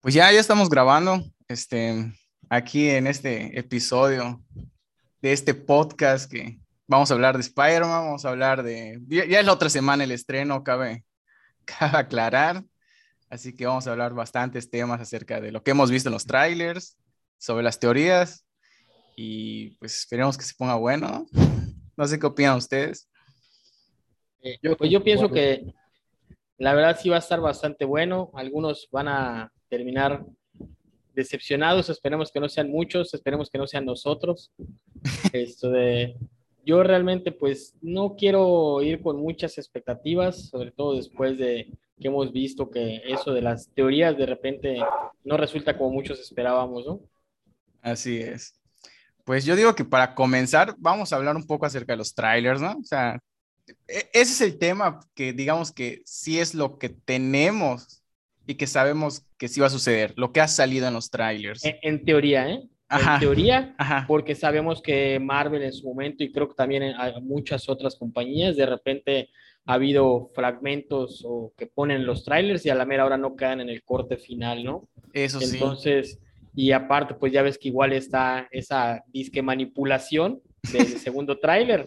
Pues ya, ya estamos grabando este, aquí en este episodio de este podcast que vamos a hablar de Spider-Man, vamos a hablar de... Ya, es la otra semana el estreno, cabe, cabe aclarar. Así que vamos a hablar bastantes temas acerca de lo que hemos visto en los trailers, sobre las teorías y pues esperemos que se ponga bueno. No sé qué opinan ustedes. Eh, yo, pues yo pienso que la verdad sí va a estar bastante bueno. Algunos van a terminar decepcionados, esperemos que no sean muchos, esperemos que no sean nosotros. Esto de, yo realmente pues no quiero ir con muchas expectativas, sobre todo después de que hemos visto que eso de las teorías de repente no resulta como muchos esperábamos, ¿no? Así es. Pues yo digo que para comenzar vamos a hablar un poco acerca de los trailers, ¿no? O sea, e-, ese es el tema que digamos que sí es lo que tenemos y que sabemos que sí va a suceder, lo que ha salido en los trailers. En, teoría, ¿eh? en teoría, porque sabemos que Marvel en su momento y creo que también en, muchas otras compañías, de repente ha habido fragmentos o que ponen los trailers y a la mera hora no quedan en el corte final, ¿no? Eso sí. Entonces, y aparte, pues ya ves que igual está esa disque manipulación del segundo tráiler,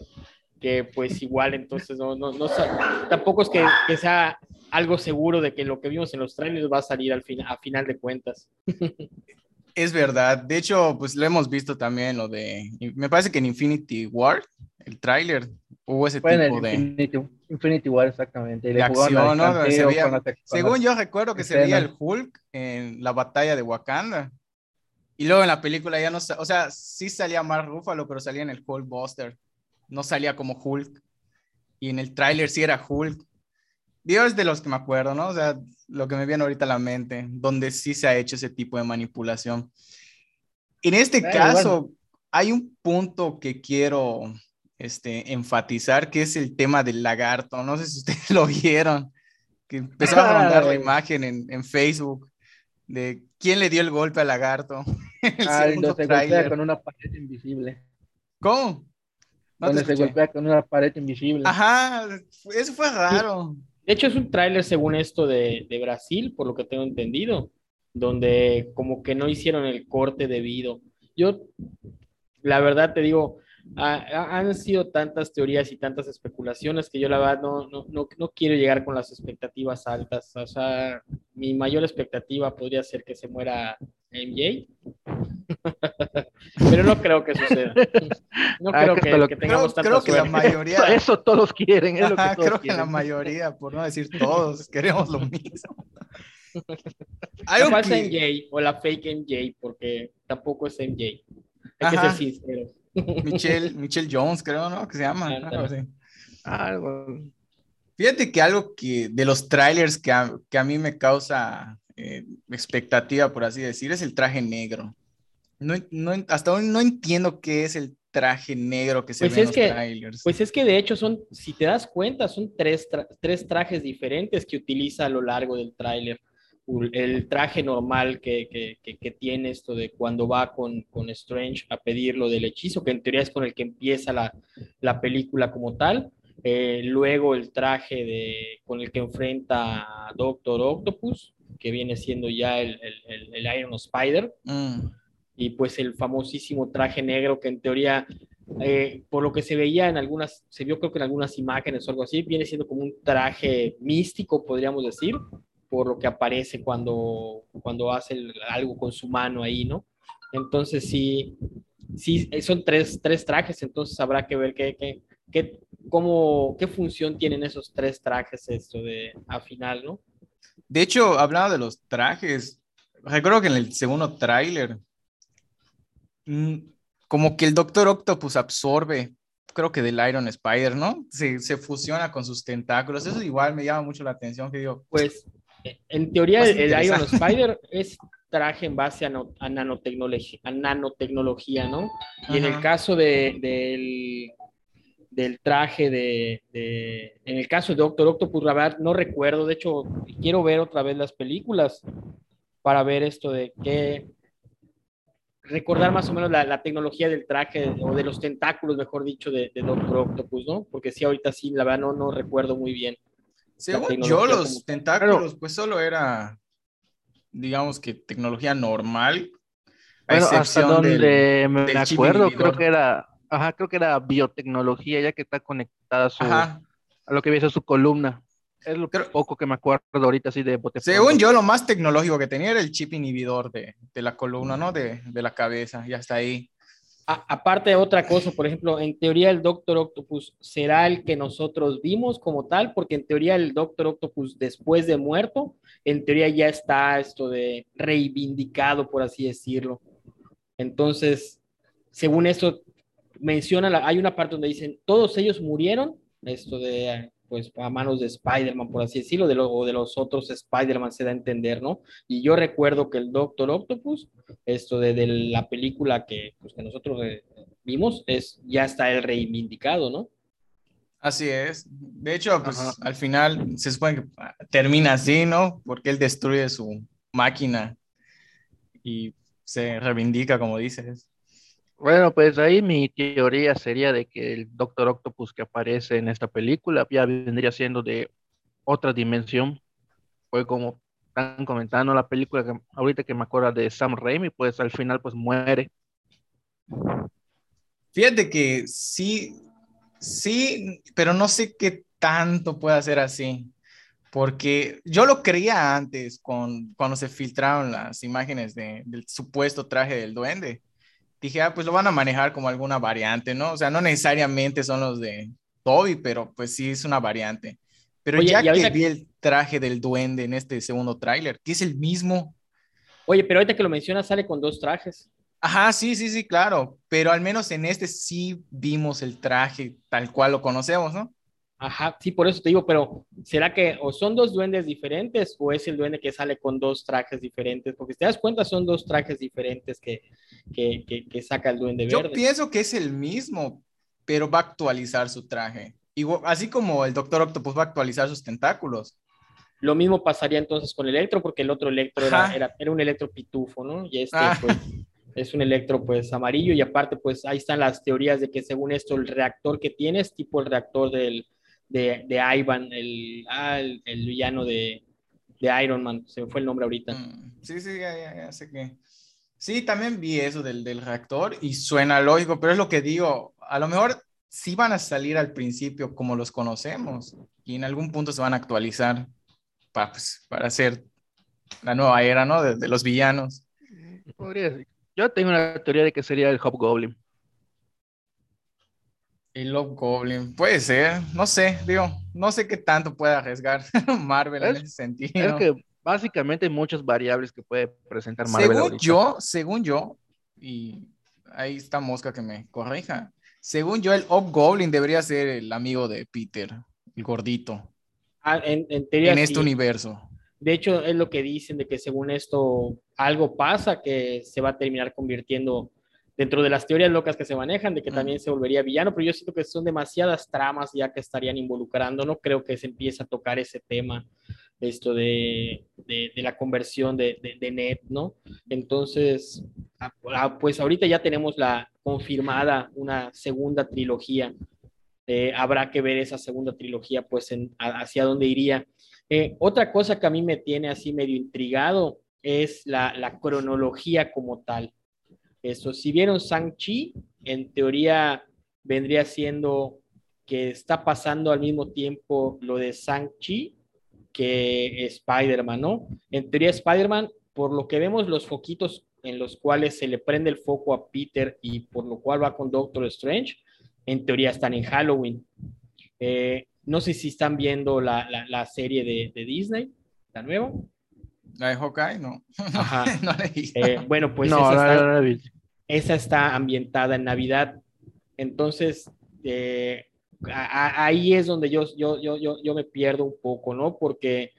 que pues igual entonces no, no, no tampoco es que, que sea algo seguro de que lo que vimos en los trailers va a salir al fin, a final de cuentas. Es verdad. De hecho, pues lo hemos visto también lo de. Me parece que en Infinity War, el tráiler, hubo ese tipo de. Infinity, Infinity, War, exactamente. De acción, ¿no? según yo recuerdo que se veía el Hulk en la batalla de Wakanda. Y luego en la película ya no. O sea, sí salía Mark Ruffalo, pero salía en el Hulk Buster. No salía como Hulk. Y en el tráiler sí era Hulk. Dios de los que me acuerdo, ¿no? O sea, lo que me viene ahorita a la mente, donde sí se ha hecho ese tipo de manipulación. En este caso, hay un punto que quiero este, enfatizar, que es el tema del lagarto. No sé si ustedes lo vieron, que empezó a mandar la imagen en, en, Facebook de quién le dio el golpe al lagarto. el se golpea con una pared invisible. ¿Cómo? No donde se golpea con una pared invisible. Ajá, eso fue raro. De hecho, es un tráiler según esto de, de, Brasil, por lo que tengo entendido, donde como que no hicieron el corte debido. Yo, la verdad te digo, han sido tantas teorías y tantas especulaciones que yo la verdad no, no, no, no, quiero llegar con las expectativas altas. O sea, mi mayor expectativa podría ser que se muera MJ, pero no creo que suceda. No ah, creo que, que, tengamos creo, creo que la mayoría... Eso todos quieren. Es lo que todos creo que la mayoría, por no decir todos, queremos lo mismo. Hay un MJ o la fake MJ, porque tampoco es MJ. Hay que ser sincero. Michelle, Michelle Jones, creo, ¿no? Que se llama. Fíjate que algo que de los trailers que a, que a mí me causa eh, expectativa, por así decir, es el traje negro. No, no, hasta hoy no entiendo qué es el traje negro que se pues ve en los que, trailers. Pues es que de hecho son, si te das cuenta, son tres, tres trajes diferentes que utiliza a lo largo del tráiler el traje normal que, que, que, tiene esto de cuando va con, con, Strange a pedir lo del hechizo, que en teoría es con el que empieza la, la película como tal. Eh, luego el traje de, con el que enfrenta a Doctor Octopus, que viene siendo ya el, el, el Iron Spider. Mm. Y pues el famosísimo traje negro que en teoría, eh, por lo que se veía en algunas, se vio creo que en algunas imágenes o algo así, viene siendo como un traje místico, podríamos decir por lo que aparece cuando, cuando hace algo con su mano ahí, ¿no? Entonces sí, sí, son tres, tres trajes, entonces habrá que ver qué, qué, qué, cómo, qué función tienen esos tres trajes esto de a final, ¿no? De hecho, hablando de los trajes, recuerdo que en el segundo tráiler, mm, como que el Doctor Octopus absorbe, creo que del Iron Spider, ¿no? Se, se fusiona con sus tentáculos, eso igual me llama mucho la atención, que digo, pues en teoría, el Iron Spider es traje en base a, nanotecnología, a nanotecnología, ¿no? Y en el caso de, del, del, traje de, de, En el caso de Doctor Octopus, la no recuerdo. De hecho, quiero ver otra vez las películas para ver esto de qué. Recordar más o menos la, tecnología del traje o de los tentáculos, mejor dicho, de, Doctor Octopus, ¿no? Porque sí, ahorita sí, la verdad no, no recuerdo muy bien. Según yo, los tentáculos, pues solo era digamos que tecnología normal. Bueno, hasta donde me acuerdo, creo que era, ajá, creo que era biotecnología, ya que está conectada a, su, a lo que viene su columna. Es lo poco que me acuerdo ahorita así de bote Según yo, lo más tecnológico que tenía era el chip inhibidor de, de la columna, ¿no? De, de, la cabeza, y hasta ahí. Aparte de otra cosa, por ejemplo, en teoría el Doctor Octopus será el que nosotros vimos como tal, porque en teoría el Doctor Octopus después de muerto, en teoría ya está esto de reivindicado, por así decirlo. Entonces, según esto, menciona, hay una parte donde dicen, todos ellos murieron, esto de pues a manos de Spider-Man, por así decirlo, de o de los otros Spider-Man se da a entender, ¿no? Y yo recuerdo que el Doctor Octopus, esto de, la película que, pues, que nosotros eh, vimos, es, ya está el reivindicado, ¿no? Así es. De hecho, pues al final se supone que termina así, ¿no? Porque él destruye su máquina y se reivindica, como dices. Bueno, pues ahí mi teoría sería de que el Doctor Octopus que aparece en esta película ya vendría siendo de otra dimensión. Fue como están comentando la película que ahorita que me acuerdo de Sam Raimi, pues al final pues muere. Fíjate que sí, sí, pero no sé qué tanto puede ser así, porque yo lo creía antes con, cuando se filtraron las imágenes de, del supuesto traje del duende dije, ah, pues lo van a manejar como alguna variante, ¿no? O sea, no necesariamente son los de Toby, pero pues sí es una variante. Pero ya que vi el traje del duende en este segundo tráiler, que es el mismo. Oye, pero ahorita que lo mencionas sale con dos trajes. Ajá, sí, sí, sí, claro. Pero al menos en este sí vimos el traje tal cual lo conocemos, ¿no? Ajá, sí, por eso te digo, pero ¿será que o son dos duendes diferentes o es el duende que sale con dos trajes diferentes? Porque si te das cuenta, son dos trajes diferentes que, que, que, saca el duende verde. Yo pienso que es el mismo, pero va a actualizar su traje. Igual, así como el Doctor Octopus va a actualizar sus tentáculos. Lo mismo pasaría entonces con Electro, porque el otro Electro era, era, era, un Electro pitufo, ¿no? Y este, ah. pues, es un Electro, pues, amarillo. Y aparte, pues, ahí están las teorías de que según esto, el reactor que tiene es tipo el reactor del de, de Ivan, el, ah, el, villano de, de, Iron Man, se me fue el nombre ahorita. Mm, sí, sí, ya, ya, sé que. Sí, también vi eso del, del reactor y suena lógico, pero es lo que digo, a lo mejor sí van a salir al principio como los conocemos y en algún punto se van a actualizar para, pues, para hacer la nueva era, ¿no? De, de los villanos. Podría Yo tengo una teoría de que sería el Hobgoblin. El Goblin, puede ser, no sé, digo, no sé qué tanto puede arriesgar Marvel en ese sentido. Es que básicamente hay muchas variables que puede presentar Marvel. Según yo, según yo, y ahí está Mosca que me corrija, según yo el Goblin debería ser el amigo de Peter, el gordito. Ah, en, en este universo. De hecho, es lo que dicen de que según esto algo pasa que se va a terminar convirtiendo dentro de las teorías locas que se manejan, de que también se volvería villano, pero yo siento que son demasiadas tramas ya que estarían involucrando, no creo que se empiece a tocar ese tema, esto de, de, la conversión de, de, Net, ¿no? Entonces, ah, ah, pues ahorita ya tenemos la confirmada una segunda trilogía. Eh, habrá que ver esa segunda trilogía, pues, en, hacia dónde iría. Eh, otra cosa que a mí me tiene así medio intrigado es la, la cronología como tal. Eso, si vieron Shang-Chi, en teoría vendría siendo que está pasando al mismo tiempo lo de Shang-Chi que Spider-Man, ¿no? En teoría Spider-Man, por lo que vemos los foquitos en los cuales se le prende el foco a Peter y por lo cual va con Doctor Strange, en teoría están en Halloween. Eh, no sé si están viendo la, la, serie de, de, Disney, la nueva. La de Hawkeye, no. Ajá. no eh, bueno, pues esa, está, esa, está, ambientada en Navidad. Entonces, eh, ahí es donde yo, yo, yo, yo, me pierdo un poco, ¿no? Porque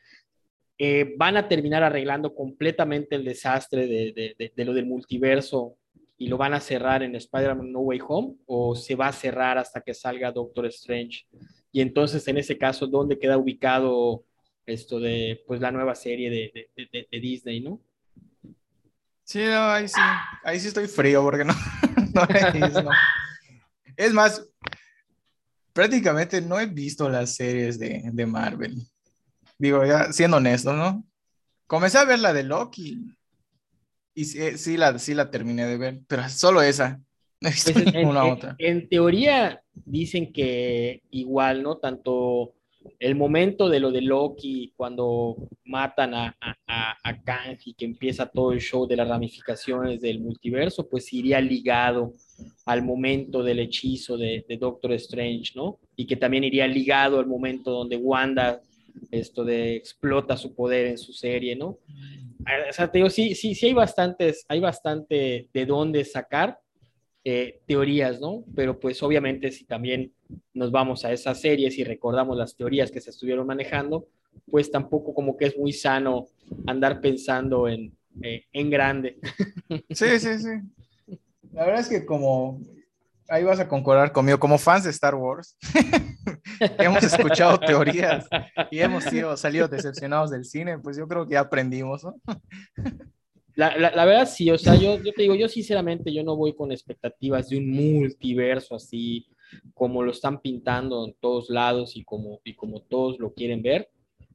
eh, van a terminar arreglando completamente el desastre de, de, de, lo del multiverso y lo van a cerrar en Spider-Man No Way Home o se va a cerrar hasta que salga Doctor Strange. Y entonces, en ese caso, ¿dónde queda ubicado esto de pues la nueva serie de, de, de Disney, ¿no? Sí, ahí sí, ahí sí estoy frío porque no, no visto. Es más, prácticamente no he visto las series de, de Marvel. Digo, ya siendo honesto, ¿no? comencé a ver la de Loki y sí, la, sí la terminé de ver, pero solo esa. Pues en, otra. en teoría dicen que igual, ¿no? Tanto el momento de lo de Loki, cuando matan a, a, a, Kang y que empieza todo el show de las ramificaciones del multiverso, pues iría ligado al momento del hechizo de, Doctor Strange, ¿no? Y que también iría ligado al momento donde Wanda esto de explota su poder en su serie, ¿no? O sea, te digo, sí, sí, sí hay bastantes, hay bastante de dónde sacar eh, teorías, ¿no? Pero pues obviamente si también nos vamos a esas series y recordamos las teorías que se estuvieron manejando, pues tampoco como que es muy sano andar pensando en, eh, en grande. Sí, sí, sí. La verdad es que como ahí vas a concordar conmigo, como fans de Star Wars, hemos escuchado teorías y hemos sido, salido decepcionados del cine, pues yo creo que ya aprendimos, ¿no? La, la, verdad sí, o sea, yo, yo te digo, yo sinceramente yo no voy con expectativas de un multiverso así como lo están pintando en todos lados y como, y como todos lo quieren ver.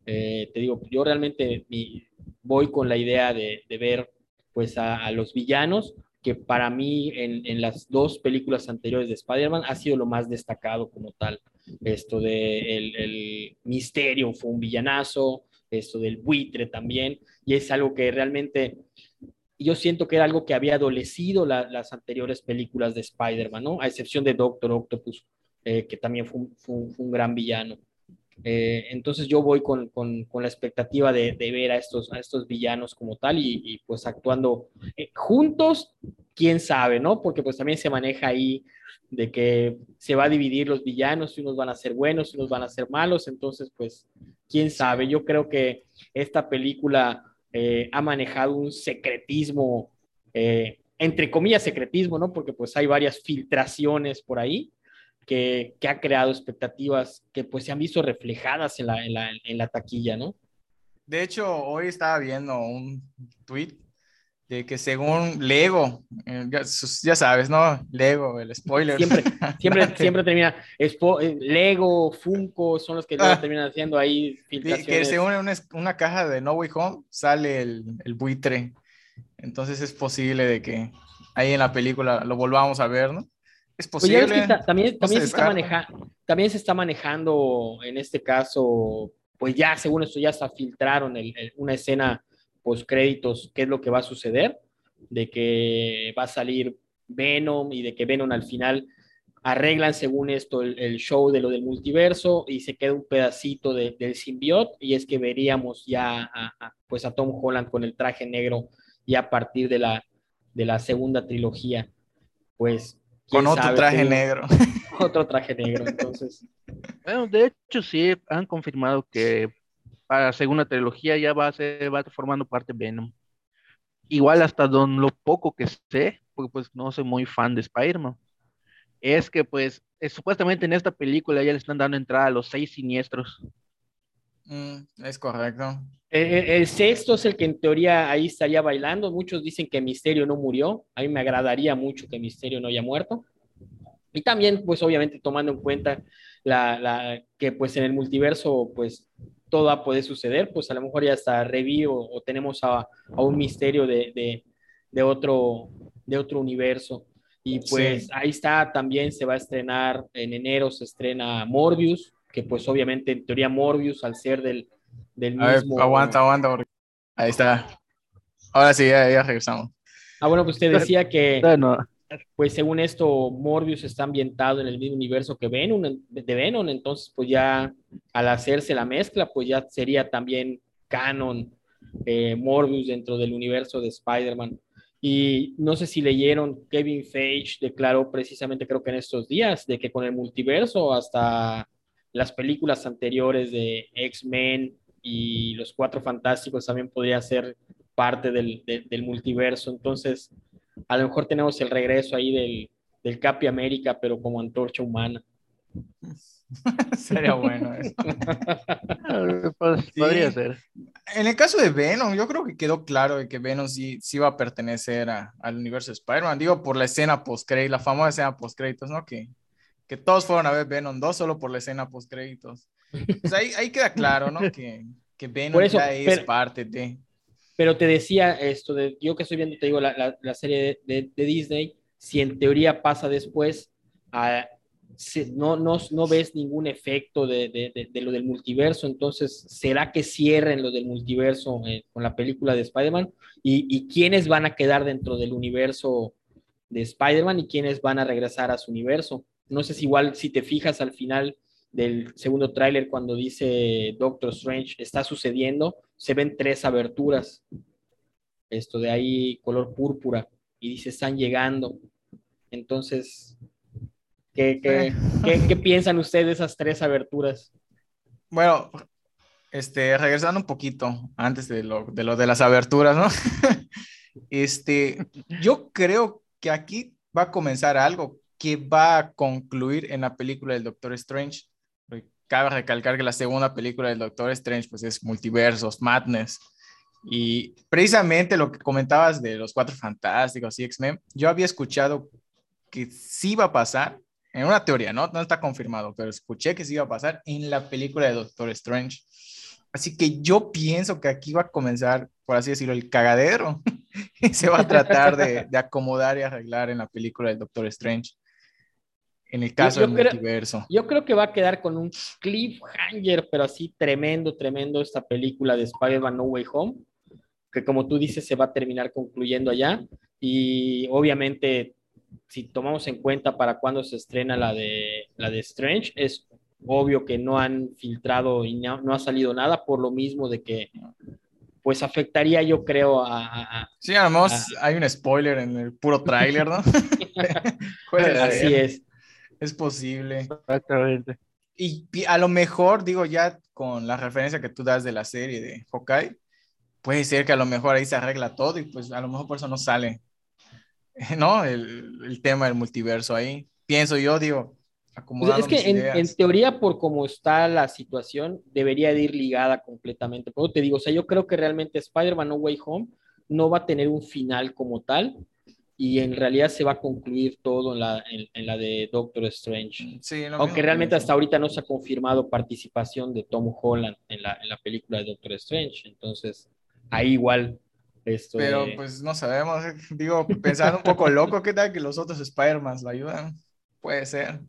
Eh, te digo, yo realmente voy con la idea de, de ver pues a, los villanos, que para mí en, en, las dos películas anteriores de Spider-Man ha sido lo más destacado como tal. Esto de el, el misterio fue un villanazo, esto del buitre también, y es algo que realmente yo siento que era algo que había adolecido las anteriores películas de Spider-Man, ¿no? A excepción de Doctor Octopus, eh, que también fue un, gran villano. Eh, entonces yo voy con, con, la expectativa de, ver a estos, a estos villanos como tal y, pues actuando eh, juntos, quién sabe, ¿no? Porque pues también se maneja ahí de que se va a dividir los villanos, y unos van a ser buenos, y unos van a ser malos, entonces pues quién sabe, yo creo que esta película eh, ha manejado un secretismo, eh, entre comillas secretismo, ¿no? Porque pues hay varias filtraciones por ahí que, que, ha creado expectativas que pues se han visto reflejadas en la, en la, en la taquilla, ¿no? De hecho, hoy estaba viendo un tweet de que según Lego, eh, ya, sabes, ¿no? Lego, el spoiler. Siempre, siempre, siempre termina, eh, Lego, Funko, son los que ah. terminan haciendo ahí filtraciones. Que según una, una, caja de No Way Home sale el, el, buitre. Entonces es posible de que ahí en la película lo volvamos a ver, ¿no? Es posible. también, también, se, está manejando, también se está manejando en este caso, pues ya según esto ya se filtraron una escena créditos qué es lo que va a suceder, de que va a salir Venom y de que Venom al final arreglan según esto el, show de lo del multiverso y se queda un pedacito del simbionte y es que veríamos ya a, pues a Tom Holland con el traje negro ya a partir de la, de la segunda trilogía. Pues con otro traje negro. Otro traje negro, entonces. Bueno, de hecho sí han confirmado que para la segunda trilogía ya va a ser, va formando parte Venom. Igual hasta don lo poco que sé, porque pues no soy muy fan de Spider-Man, es que pues supuestamente en esta película ya le están dando entrada a los seis siniestros. Mm, es correcto. El, sexto es el que en teoría ahí estaría bailando. Muchos dicen que Misterio no murió. A mí me agradaría mucho que Misterio no haya muerto. Y también, pues obviamente tomando en cuenta la, la, que pues en el multiverso, pues todo puede suceder, pues a lo mejor ya está revivo o, tenemos a, un misterio de, otro, de otro universo. Y pues ahí está, también se va a estrenar, en enero se estrena Morbius, que pues obviamente en teoría Morbius al ser del, del mismo... aguanta, aguanta, ahí está. Ahora sí, ya, regresamos. Ah, bueno, pues usted decía que pues según esto, Morbius está ambientado en el mismo universo que Venom, de Venom, entonces pues ya al hacerse la mezcla, pues ya sería también canon eh, Morbius dentro del universo de Spider-Man. Y no sé si leyeron, Kevin Feige declaró precisamente creo que en estos días de que con el multiverso hasta las películas anteriores de X-Men y los Cuatro Fantásticos también podría ser parte del, del multiverso. Entonces, a lo mejor tenemos el regreso ahí del, del Capi América, pero como antorcha humana. Sería bueno eso. Pues, podría ser. En el caso de Venom, yo creo que quedó claro de que Venom sí, sí va a pertenecer al universo de Spider-Man. Digo, por la escena post-crédito, la famosa escena post-créditos, ¿no? Que, que todos fueron a ver Venom 2 solo por la escena post-créditos. Pues ahí, ahí, queda claro, ¿no? Que, que Venom ya es parte de... Pero te decía esto, de, yo que estoy viendo, te digo, la, la, serie de, de, Disney, si en teoría pasa después, a, no, no, no, ves ningún efecto de, de, lo del multiverso, entonces, ¿será que cierren lo del multiverso eh, con la película de Spider-Man? ¿Y, ¿Y quiénes van a quedar dentro del universo de Spider-Man y quiénes van a regresar a su universo? No sé si igual, si te fijas al final del segundo tráiler cuando dice Doctor Strange está sucediendo, se ven tres aberturas. Esto de ahí color púrpura y dice están llegando. Entonces, ¿qué, qué, qué, piensan ustedes de esas tres aberturas? Bueno, este, regresando un poquito antes de lo de, lo de las aberturas, ¿no? este, yo creo que aquí va a comenzar algo que va a concluir en la película del Doctor Strange cabe recalcar que la segunda película del Doctor Strange pues es Multiversos, Madness. Y precisamente lo que comentabas de los Cuatro Fantásticos y X-Men, yo había escuchado que sí iba a pasar, en una teoría, ¿no? No está confirmado, pero escuché que sí iba a pasar en la película de Doctor Strange. Así que yo pienso que aquí va a comenzar, por así decirlo, el cagadero. y se va a tratar de, de acomodar y arreglar en la película del Doctor Strange en el caso del multiverso. Yo creo que va a quedar con un cliffhanger, pero así tremendo, tremendo esta película de Spider-Man No Way Home, que como tú dices se va a terminar concluyendo allá. Y obviamente, si tomamos en cuenta para cuándo se estrena la de, la de Strange, es obvio que no han filtrado y no, ha salido nada por lo mismo de que pues afectaría yo creo a... sí, además hay un spoiler en el puro tráiler, ¿no? Así es. Es posible. Exactamente. Y a lo mejor, digo, ya con la referencia que tú das de la serie de Hawkeye, puede ser que a lo mejor ahí se arregla todo y pues a lo mejor por eso no sale, ¿no? El, el tema del multiverso ahí. Pienso yo, digo, pues es que en, en, teoría, por cómo está la situación, debería de ir ligada completamente. Pero te digo, o sea, yo creo que realmente Spider-Man No Way Home no va a tener un final como tal, y en realidad se va a concluir todo en la, en, la de Doctor Strange. Sí, Aunque realmente hasta ahorita no se ha confirmado participación de Tom Holland en la, en la película de Doctor Strange. Entonces, ahí igual. Esto Pero pues no sabemos. Digo, pensando un poco loco, ¿qué tal que los otros Spider-Man lo ayudan? Puede ser.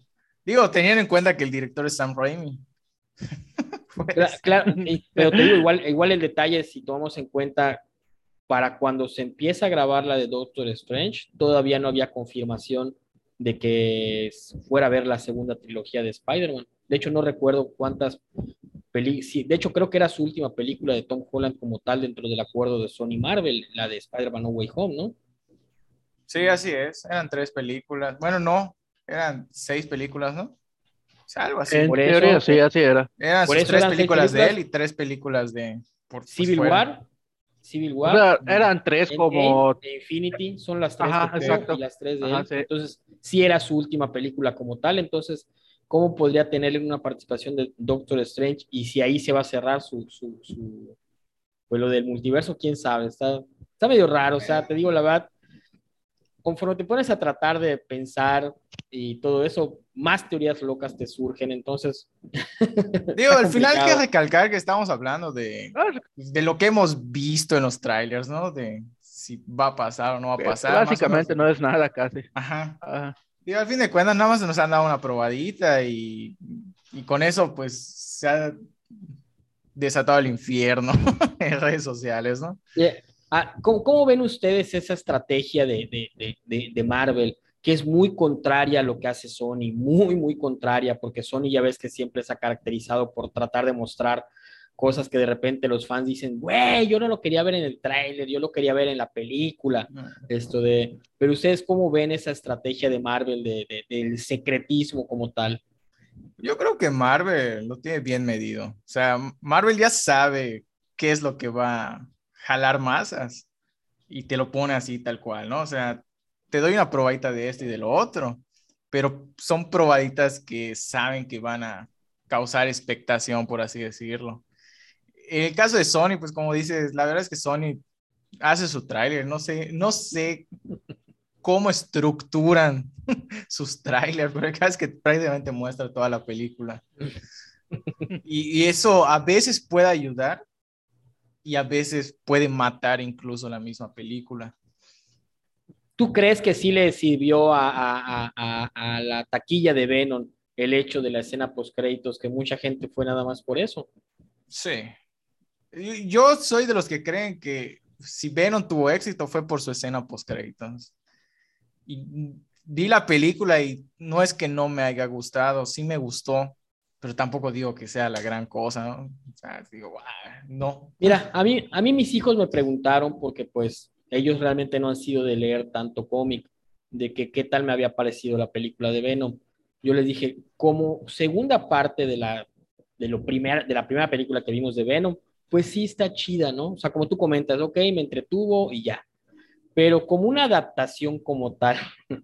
Digo, teniendo en cuenta que el director es Sam Raimi. claro, pero te digo, igual, igual el detalle, si tomamos en cuenta para cuando se empieza a grabar la de Doctor Strange, todavía no había confirmación de que fuera a ver la segunda trilogía de Spider-Man. De hecho, no recuerdo cuántas películas, de hecho creo que era su última película de Tom Holland como tal dentro del acuerdo de Sony Marvel, la de Spider-Man No Way Home, ¿no? Sí, así es, eran tres películas. Bueno, no, eran seis películas, ¿no? O algo así. En teoría, sí, así era. Eran tres películas, de él y tres películas de... Por, pues, Civil War, eran tres como. Infinity, son las tres exacto. y las tres de él. Entonces, sí era su última película como tal. Entonces, ¿cómo podría tener una participación de Doctor Strange? Y si ahí se va a cerrar su. su, su pues lo del multiverso, quién sabe. Está, está medio raro. O sea, te digo la verdad, conforme te pones a tratar de pensar y todo eso, más teorías locas te surgen, entonces... Digo, al final hay que recalcar que estamos hablando de, de lo que hemos visto en los trailers, ¿no? De si va a pasar o no va a pasar. Básicamente no es nada casi. Ajá. Digo, al fin de cuentas, nada más nos han dado una probadita y, y con eso, pues, se ha desatado el infierno en redes sociales, ¿no? Ah, ¿cómo, ven ustedes esa estrategia de, de, Marvel? Que es muy contraria a lo que hace Sony, muy, muy contraria, porque Sony ya ves que siempre se ha caracterizado por tratar de mostrar cosas que de repente los fans dicen, güey, yo no lo quería ver en el tráiler, yo lo quería ver en la película, esto de, pero ustedes cómo ven esa estrategia de Marvel de, del secretismo como tal? Yo creo que Marvel lo tiene bien medido, o sea, Marvel ya sabe qué es lo que va jalar masas y te lo pone así tal cual, ¿no? O sea, te doy una probadita de esto y de lo otro, pero son probaditas que saben que van a causar expectación, por así decirlo. En el caso de Sony, pues como dices, la verdad es que Sony hace su tráiler, no sé, no sé cómo estructuran sus trailers, pero vez que prácticamente muestra toda la película. Y, eso a veces puede ayudar, y a veces puede matar incluso la misma película. ¿Tú crees que sí le sirvió a, a la taquilla de Venom el hecho de la escena post créditos que mucha gente fue nada más por eso? Sí. Yo soy de los que creen que si Venom tuvo éxito fue por su escena post créditos. Y vi la película y no es que no me haya gustado, sí me gustó, pero tampoco digo que sea la gran cosa, ¿no? O sea, digo, no. Mira, a mí, a mí mis hijos me preguntaron, porque pues ellos realmente no han sido de leer tanto cómic, de que qué tal me había parecido la película de Venom. Yo les dije, como segunda parte de la, de lo primer, de la primera película que vimos de Venom, pues sí está chida, ¿no? O sea, como tú comentas, ok, me entretuvo y ya pero como una adaptación como tal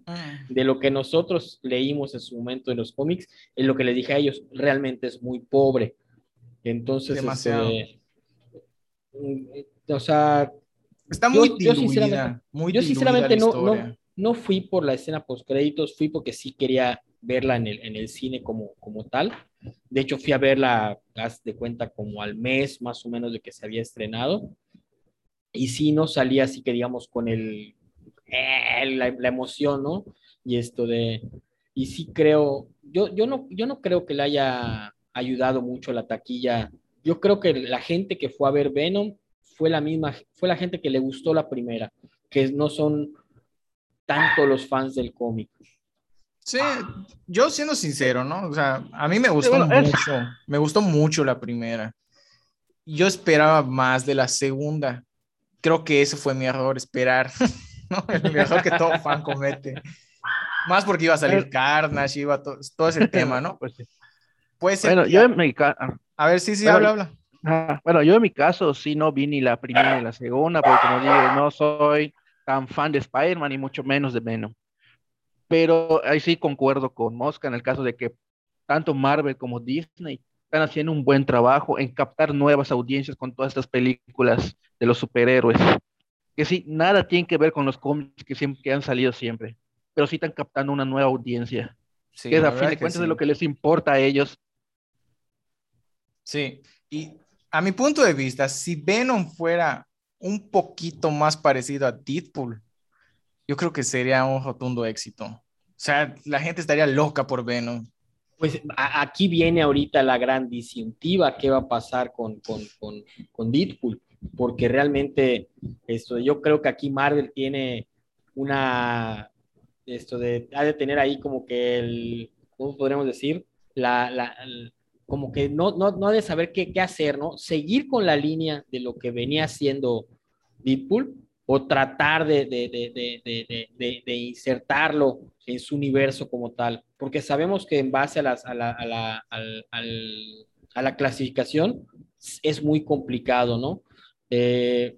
ah. de lo que nosotros leímos en su momento en los cómics, es lo que les dije a ellos, realmente es muy pobre. Entonces, Demasiado. Este, mm, o sea, está muy yo, yo sinceramente, muy yo sinceramente no, no, no, fui por la escena post créditos, fui porque sí quería verla en el, en el cine como, como tal. De hecho, fui a verla, haz de cuenta, como al mes más o menos de que se había estrenado y sí no salía así que digamos con el, eh, la, emoción, ¿no? Y esto de, y sí creo, yo, yo, no, yo no creo que le haya ayudado mucho la taquilla. Yo creo que la gente que fue a ver Venom fue la misma, fue la gente que le gustó la primera, que no son tanto los fans del cómic. Sí, yo siendo sincero, ¿no? O sea, a mí me gustó mucho, me gustó mucho la primera. Yo esperaba más de la segunda creo que ese fue mi error, esperar, ¿no? El error que todo fan comete. Más porque iba a salir Carnage, iba todo, todo ese tema, ¿no? Pues Puede ser. Bueno, yo en mi. A ver, sí, sí, habla, habla. Bueno, yo en mi caso sí no vi ni la primera ni la segunda, porque como digo, no soy tan fan de Spider-Man y mucho menos de Venom. Pero ahí sí concuerdo con Mosca en el caso de que tanto Marvel como Disney están haciendo un buen trabajo en captar nuevas audiencias con todas estas películas de los superhéroes. Que sí, nada tiene que ver con los cómics que, siempre, han salido siempre, pero sí están captando una nueva audiencia. Sí, que es a fin de cuentas de lo que les importa a ellos. Sí, y a mi punto de vista, si Venom fuera un poquito más parecido a Deadpool, yo creo que sería un rotundo éxito. O sea, la gente estaría loca por Venom. Pues aquí viene ahorita la gran disyuntiva, ¿qué va a pasar con, con, con, con Deadpool? Porque realmente esto, yo creo que aquí Marvel tiene una, esto de, ha de tener ahí como que el, ¿cómo podríamos decir? La, la, como que no, no, no ha de saber qué, qué hacer, ¿no? Seguir con la línea de lo que venía haciendo Deadpool o tratar de, de, de, de, insertarlo en su universo como tal, porque sabemos que en base a, las, a, la, a, la, a la, clasificación es muy complicado, ¿no? Eh,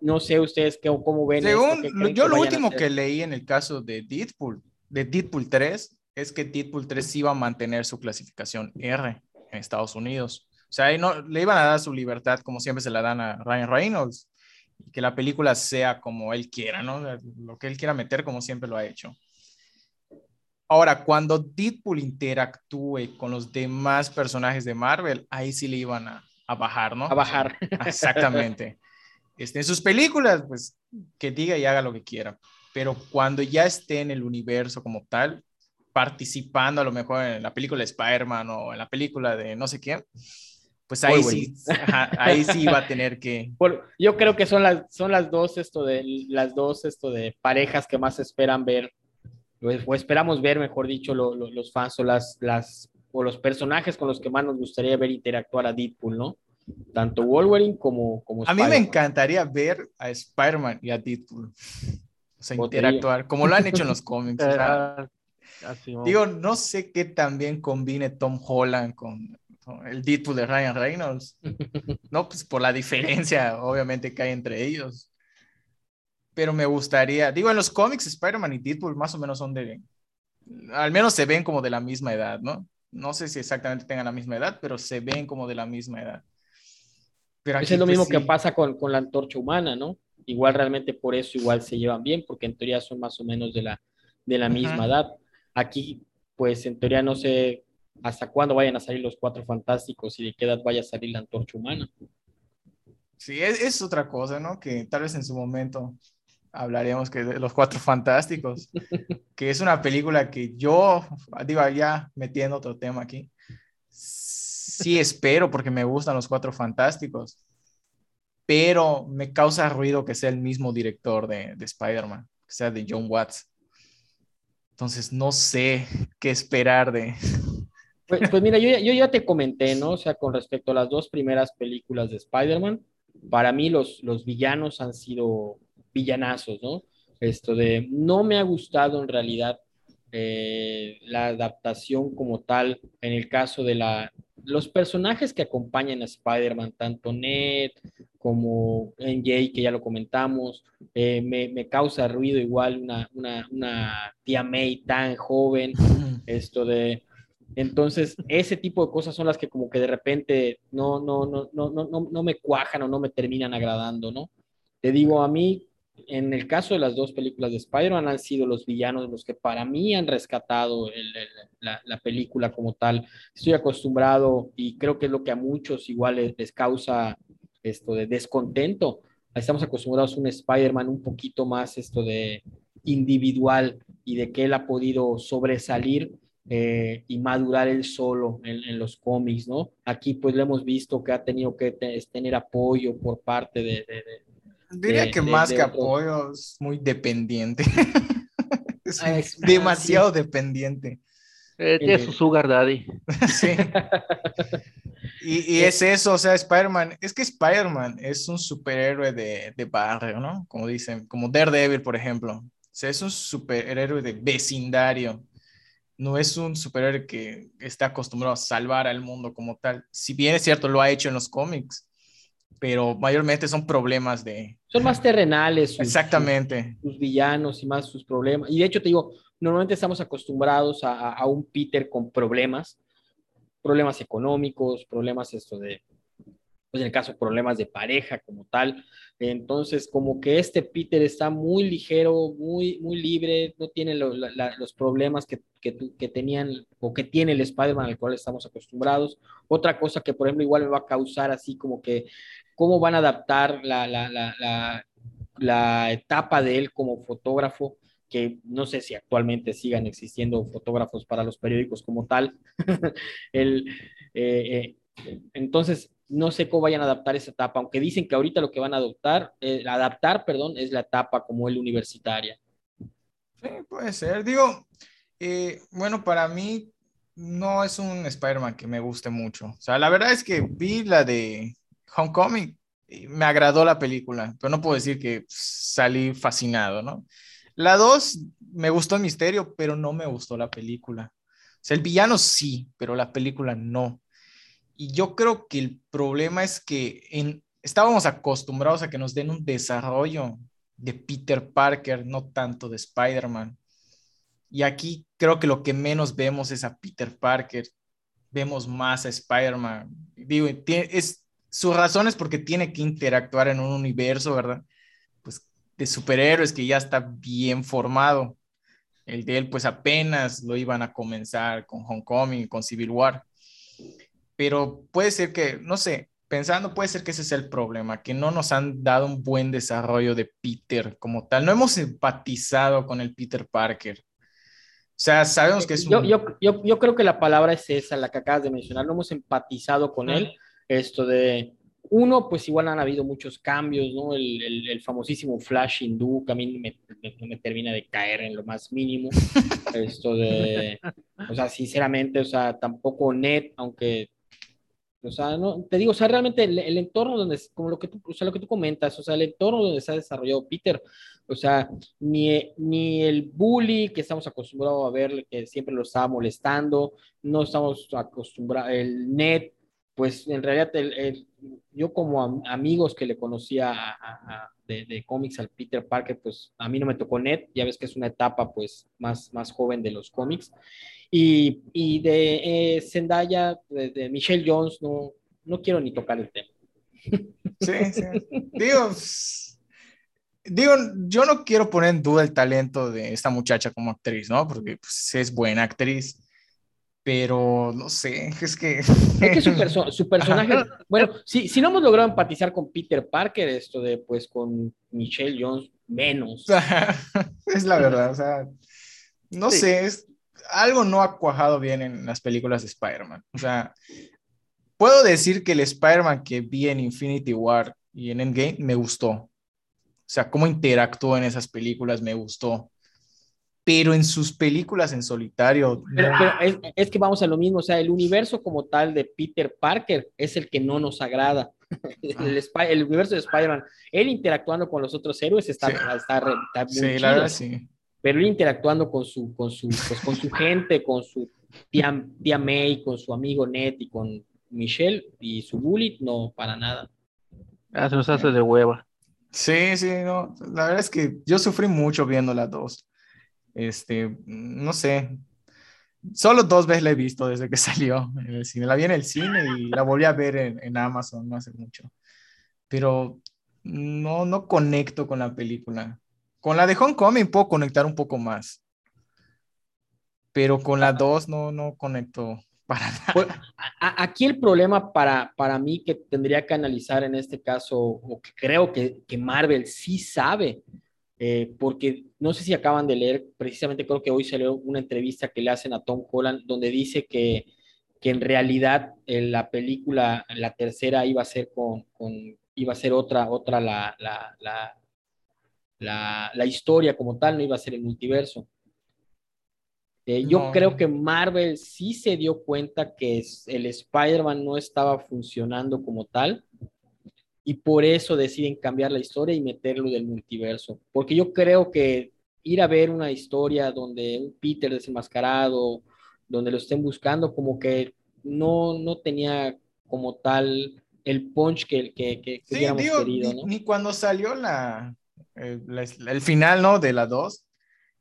no sé ustedes qué, cómo ven. Según, yo lo último que leí en el caso de Deadpool, de Deadpool 3, es que Deadpool 3 iba a mantener su clasificación R en Estados Unidos. O sea, ahí no, le iban a dar su libertad como siempre se la dan a Ryan Reynolds que la película sea como él quiera, ¿no? Lo que él quiera meter como siempre lo ha hecho. Ahora, cuando Deadpool interactúe con los demás personajes de Marvel, ahí sí le iban a, a bajar, ¿no? A bajar. Exactamente. Este, en sus películas, pues que diga y haga lo que quiera. Pero cuando ya esté en el universo como tal, participando a lo mejor en la película de Spider-Man o en la película de no sé quién, pues ahí sí, ahí sí va a tener que. yo creo que son las, son las dos esto de las dos esto de parejas que más esperan ver, o esperamos ver, mejor dicho, los fans o las, las o los personajes con los que más nos gustaría ver interactuar a Deadpool, ¿no? Tanto Wolverine como, como A mí me encantaría ver a Spider-Man y a Deadpool. O sea, interactuar, como lo han hecho en los cómics. Digo, no sé qué también combine Tom Holland con el Deadpool de Ryan Reynolds. No, pues por la diferencia, obviamente, que hay entre ellos. Pero me gustaría, digo, en los cómics, Spider-Man y Deadpool más o menos son de, al menos se ven como de la misma edad, ¿no? No sé si exactamente tengan la misma edad, pero se ven como de la misma edad. Pero es lo pues, mismo que pasa con, con, la antorcha humana, ¿no? Igual realmente por eso igual se llevan bien, porque en teoría son más o menos de la, de la misma edad. Aquí, pues en teoría no sé hasta cuándo vayan a salir los cuatro fantásticos y de qué edad vaya a salir la antorcha humana. Sí, es, es, otra cosa, ¿no? Que tal vez en su momento hablaremos que de Los Cuatro Fantásticos, que es una película que yo, digo, ya metiendo otro tema aquí, sí espero porque me gustan Los Cuatro Fantásticos, pero me causa ruido que sea el mismo director de, de Spider-Man, que sea de John Watts. Entonces, no sé qué esperar de... Pues, pues mira, yo, ya te comenté, ¿no? O sea, con respecto a las dos primeras películas de Spider-Man, para mí los, los villanos han sido villanazos, ¿no? Esto de, no me ha gustado en realidad eh, la adaptación como tal, en el caso de la, los personajes que acompañan a Spider-Man, tanto Ned como NJ, que ya lo comentamos, eh, me, me, causa ruido igual una, una, una, tía May tan joven, esto de... Entonces, ese tipo de cosas son las que como que de repente no, no, no, no, no, no me cuajan o no me terminan agradando, ¿no? Te digo, a mí en el caso de las dos películas de Spider-Man han sido los villanos los que para mí han rescatado la, película como tal. Estoy acostumbrado y creo que es lo que a muchos igual les, causa esto de descontento. Estamos acostumbrados a un Spider-Man un poquito más esto de individual y de que él ha podido sobresalir eh, y madurar él solo en, los cómics, ¿no? Aquí pues le hemos visto que ha tenido que tener apoyo por parte de, Diría que más que apoyo es muy dependiente. es demasiado dependiente. Eh, es su sugar daddy. sí. Y, y, es eso, o sea, Spider-Man, es que Spider-Man es un superhéroe de, de, barrio, ¿no? Como dicen, como Daredevil, por ejemplo. O sea, es un superhéroe de vecindario. No es un superhéroe que está acostumbrado a salvar al mundo como tal. Si bien es cierto, lo ha hecho en los cómics, pero mayormente son problemas de... Son más terrenales. Exactamente. Sus, villanos y más sus problemas. Y de hecho te digo, normalmente estamos acostumbrados a, a, un Peter con problemas, problemas económicos, problemas esto de, pues en el caso problemas de pareja como tal. Entonces, como que este Peter está muy ligero, muy, muy libre, no tiene los problemas que, que, que, tenían o que tiene el Spider-Man al cual estamos acostumbrados. Otra cosa que, por ejemplo, igual me va a causar así como que cómo van a adaptar la, la, la, la etapa de él como fotógrafo que no sé si actualmente sigan existiendo fotógrafos para los periódicos como tal. el, eh, eh, entonces, no sé cómo vayan a adaptar esa etapa, aunque dicen que ahorita lo que van a adoptar, eh, adaptar, perdón, es la etapa como el universitaria. Sí, puede ser. Digo, bueno, para mí no es un Spider-Man que me guste mucho. O sea, la verdad es que vi la de Homecoming, me agradó la película, pero no puedo decir que salí fascinado, ¿no? La 2 me gustó el misterio, pero no me gustó la película. O sea, el villano sí, pero la película no. Y yo creo que el problema es que en, estábamos acostumbrados a que nos den un desarrollo de Peter Parker, no tanto de Spider-Man. Y aquí creo que lo que menos vemos es a Peter Parker, vemos más a Spider-Man. Digo, es, su razón es porque tiene que interactuar en un universo, ¿verdad? Pues de superhéroes que ya está bien formado. El de él, pues apenas lo iban a comenzar con Homecoming, con Civil War. Pero puede ser que, no sé, pensando, puede ser que ese sea el problema, que no nos han dado un buen desarrollo de Peter como tal. No hemos empatizado con el Peter Parker. O sea, sabemos que es un... yo, yo, yo, creo que la palabra es esa, la que acabas de mencionar. No hemos empatizado con él esto de, uno, pues igual han habido muchos cambios, ¿no? El, el, famosísimo Flash hindú, que a mí me, me, termina de caer en lo más mínimo. Esto de, o sea, sinceramente, o sea, tampoco net, aunque, o sea, no, te digo, o sea, realmente el, el, entorno donde, como lo que tú, o sea, lo que tú comentas, o sea, el entorno donde se ha desarrollado Peter, o sea, ni, ni el bully que estamos acostumbrados a ver, que siempre lo estaba molestando, no estamos acostumbrados, el net, pues en realidad yo como amigos que le conocía de, cómics al Peter Parker, pues a mí no me tocó net, ya ves que es una etapa pues más, más joven de los cómics. Y, y de eh, Zendaya, de, Michelle Jones, no, no quiero ni tocar el tema. Sí, sí. Digo, digo, yo no quiero poner en duda el talento de esta muchacha como actriz, ¿no? Porque pues, es buena actriz pero no sé, es que... Es que su, su personaje, bueno, si, si no hemos logrado empatizar con Peter Parker, esto de pues con Michelle Jones, menos. es la verdad, o sea, no sé, es, algo no ha cuajado bien en las películas de Spider-Man. O sea, puedo decir que el Spider-Man que vi en Infinity War y en Endgame me gustó. O sea, cómo interactuó en esas películas me gustó pero en sus películas en solitario. Pero, es, que vamos a lo mismo, o sea, el universo como tal de Peter Parker es el que no nos agrada. El, universo de Spider-Man, él interactuando con los otros héroes está, está, muy sí, chido, sí. Pero él interactuando con su, con su, pues, con su gente, con su tía, tía May, con su amigo Ned y con Michelle y su bully, no, para nada. Ah, se nos hace de hueva. Sí, sí, no. La verdad es que yo sufrí mucho viendo las dos. Este, no sé, solo dos veces la he visto desde que salió en el cine. La vi en el cine y la volví a ver en, Amazon no hace mucho. Pero no, no conecto con la película. Con la de Homecoming puedo conectar un poco más. Pero con la dos no, no conecto para nada. Pues, aquí el problema para, para mí que tendría que analizar en este caso, o que creo que, que Marvel sí sabe, eh, porque no sé si acaban de leer, precisamente creo que hoy salió una entrevista que le hacen a Tom Holland, donde dice que, que en realidad eh, la película, la tercera, iba a ser con, con iba a ser otra, otra la, la, la, la, historia como tal, no iba a ser el multiverso. Eh, yo creo que Marvel sí se dio cuenta que el Spider-Man no estaba funcionando como tal y por eso deciden cambiar la historia y meterlo del multiverso. Porque yo creo que ir a ver una historia donde un Peter desenmascarado, donde lo estén buscando, como que no, no tenía como tal el punch que, que, que, sí, querido, ni, ni, cuando salió la, el, el final, ¿no? De la 2,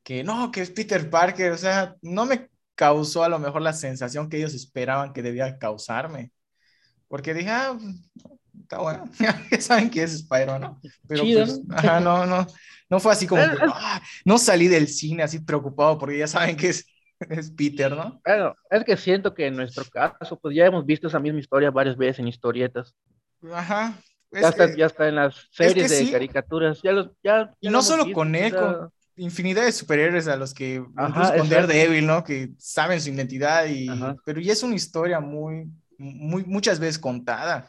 que no, que es Peter Parker, o sea, no me causó a lo mejor la sensación que ellos esperaban que debía causarme. Porque dije, ah, está bueno, ya saben que es Spider-Man, ¿no? Pero pues, ajá, no, no, no fue así como que, ah, no salí del cine así preocupado porque ya saben que es, es Peter, ¿no? Bueno, es que siento que en nuestro caso, pues ya hemos visto esa misma historia varias veces en historietas. Ajá. Ya está, ya está en las series de caricaturas. Ya los, ya, y no solo con él, con infinidad de superhéroes a los que Ajá, incluso con débil, ¿no? Que saben su identidad y pero ya es una historia muy muy muchas veces contada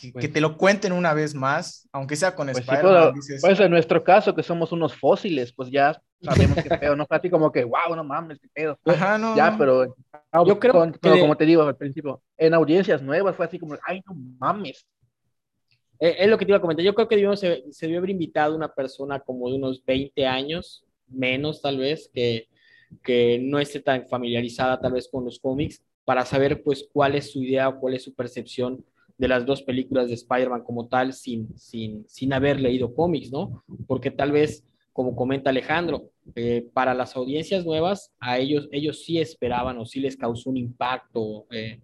que, pues te lo cuenten una vez más, aunque sea con pues Spider-Man. pues en nuestro caso, que somos unos fósiles, pues ya sabemos qué pedo, no fue así como que, wow, no mames, qué pedo. Ajá, no. Ya, pero yo creo que... como te digo al principio, en audiencias nuevas fue así como, ay, no mames. Eh, es lo que te iba a comentar. Yo creo que se, se debió haber invitado una persona como de unos 20 años, menos tal vez, que, que no esté tan familiarizada tal vez con los cómics, para saber pues cuál es su idea o cuál es su percepción de las dos películas de Spider-Man como tal sin, sin, sin haber leído cómics, ¿no? Porque tal vez, como comenta Alejandro, eh, para las audiencias nuevas, a ellos, ellos sí esperaban o sí les causó un impacto eh,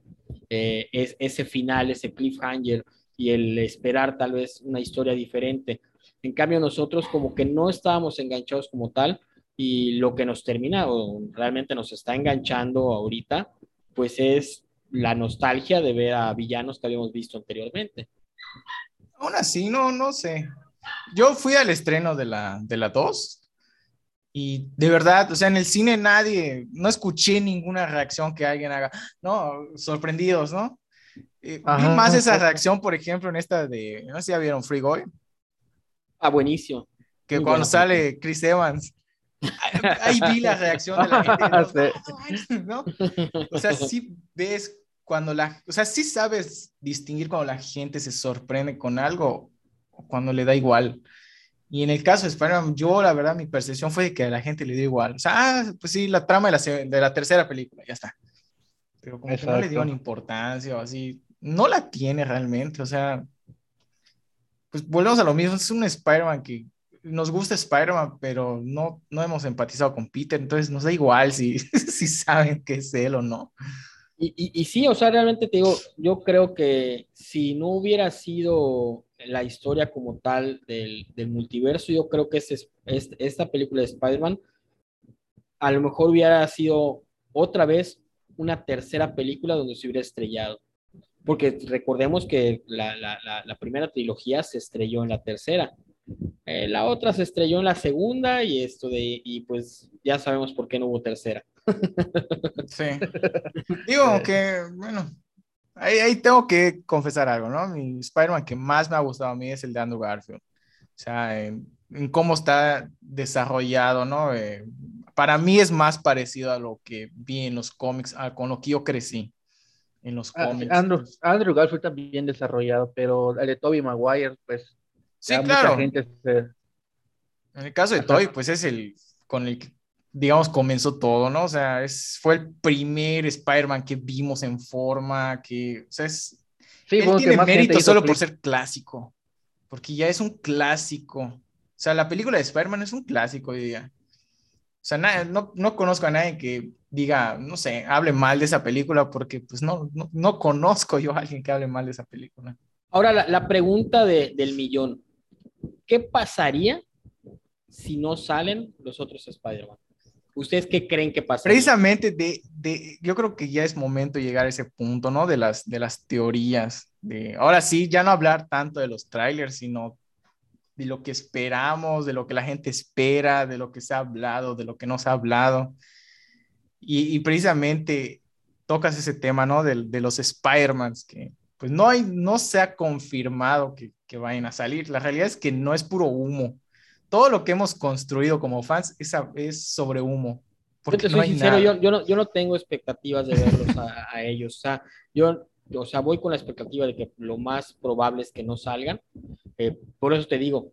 eh, es, ese final, ese cliffhanger y el esperar tal vez una historia diferente. En cambio, nosotros como que no estábamos enganchados como tal y lo que nos termina o realmente nos está enganchando ahorita, pues es la nostalgia de ver a villanos que habíamos visto anteriormente. Aún así, no, no sé. Yo fui al estreno de la, de la 2 y de verdad, o sea, en el cine nadie, no escuché ninguna reacción que alguien haga, no, sorprendidos, ¿no? vi más esa reacción, por ejemplo, en esta de, no sé si ya vieron Free Guy. Ah, buenísimo. Que cuando sale Chris Evans, ahí vi la reacción de la gente. ¿no? O sea, sí ves cuando la, o sea, sí sabes distinguir cuando la gente se sorprende con algo o cuando le da igual. Y en el caso de spider yo la verdad mi percepción fue de que a la gente le dio igual. O sea, ah, pues sí, la trama de la, de la tercera película, ya está. Pero como que no le dio ni importancia o así, no la tiene realmente. O sea, pues volvemos a lo mismo, es un Spider-Man que nos gusta Spider-Man, pero no, no hemos empatizado con Peter, entonces nos da igual si, si saben que es él o no. Y, y, sí, o sea, realmente te digo, yo creo que si no hubiera sido la historia como tal del, del multiverso, yo creo que es, esta película de Spider-Man a lo mejor hubiera sido otra vez una tercera película donde se hubiera estrellado. Porque recordemos que la, la, la, primera trilogía se estrelló en la tercera. Eh, la otra se estrelló en la segunda y esto de, y pues ya sabemos por qué no hubo tercera. Sí. Digo que, bueno, ahí, ahí, tengo que confesar algo, ¿no? Mi Spider-Man que más me ha gustado a mí es el de Andrew Garfield. O sea, en, cómo está desarrollado, ¿no? Eh, para mí es más parecido a lo que vi en los cómics, con lo que yo crecí en los ah, cómics. Andrew, Andrew Garfield está bien desarrollado, pero el de Tobey Maguire, pues. Sí, claro. En el caso de Tobey, pues es el con el que, digamos, comenzó todo, ¿no? O sea, es, fue el primer Spider-Man que vimos en forma, que, o sea, es, sí, él tiene mérito solo por ser clásico, porque ya es un clásico. O sea, la película de Spider-Man es un clásico hoy día. O sea, no, no, conozco a nadie que diga, no sé, hable mal de esa película porque pues no, no, no conozco yo a alguien que hable mal de esa película. Ahora, la, la pregunta de, del millón. ¿Qué pasaría si no salen los otros Spider-Man? ¿Ustedes qué creen que pasaría? Precisamente de, de, yo creo que ya es momento de llegar a ese punto, ¿no? De las, de las teorías. De, ahora sí, ya no hablar tanto de los trailers, sino de lo que esperamos, de lo que la gente espera, de lo que se ha hablado, de lo que no se ha hablado. Y, precisamente tocas ese tema, ¿no? De, de los Spider-Mans, que pues no, hay, no se ha confirmado que, que, vayan a salir. La realidad es que no es puro humo. Todo lo que hemos construido como fans es, es sobre humo. Porque yo soy sincero, yo, yo, no, yo, no, tengo expectativas de verlos a, a ellos. O sea, yo o sea, voy con la expectativa de que lo más probable es que no salgan. Eh, por eso te digo,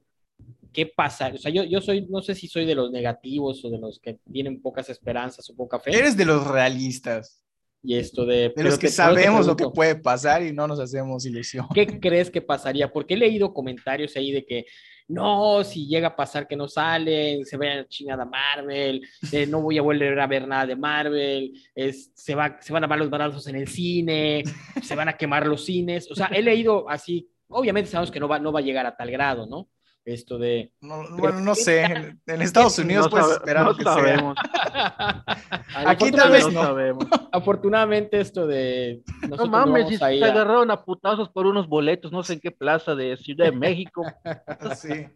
¿qué pasa? O sea, yo, yo soy, no sé si soy de los negativos o de los que tienen pocas esperanzas o poca fe. Eres de los realistas. Y esto de... De los que sabemos lo que puede pasar y no nos hacemos ilusión. ¿Qué crees que pasaría? Porque he leído comentarios ahí de que no, si llega a pasar que no salen, se vayan a chingada Marvel, eh, no voy a volver a ver nada de Marvel, es, se, va, se van a dar los balazos en el cine, se van a quemar los cines. O sea, he leído así, obviamente sabemos que no va, no va a llegar a tal grado, ¿no? Esto de... bueno, no sé, en, Estados Unidos puedes esperar no que sabemos. Aquí tal vez no. Sabemos. Afortunadamente esto de... No mames, si se agarraron a putazos por unos boletos, no sé en qué plaza de Ciudad de México. sí.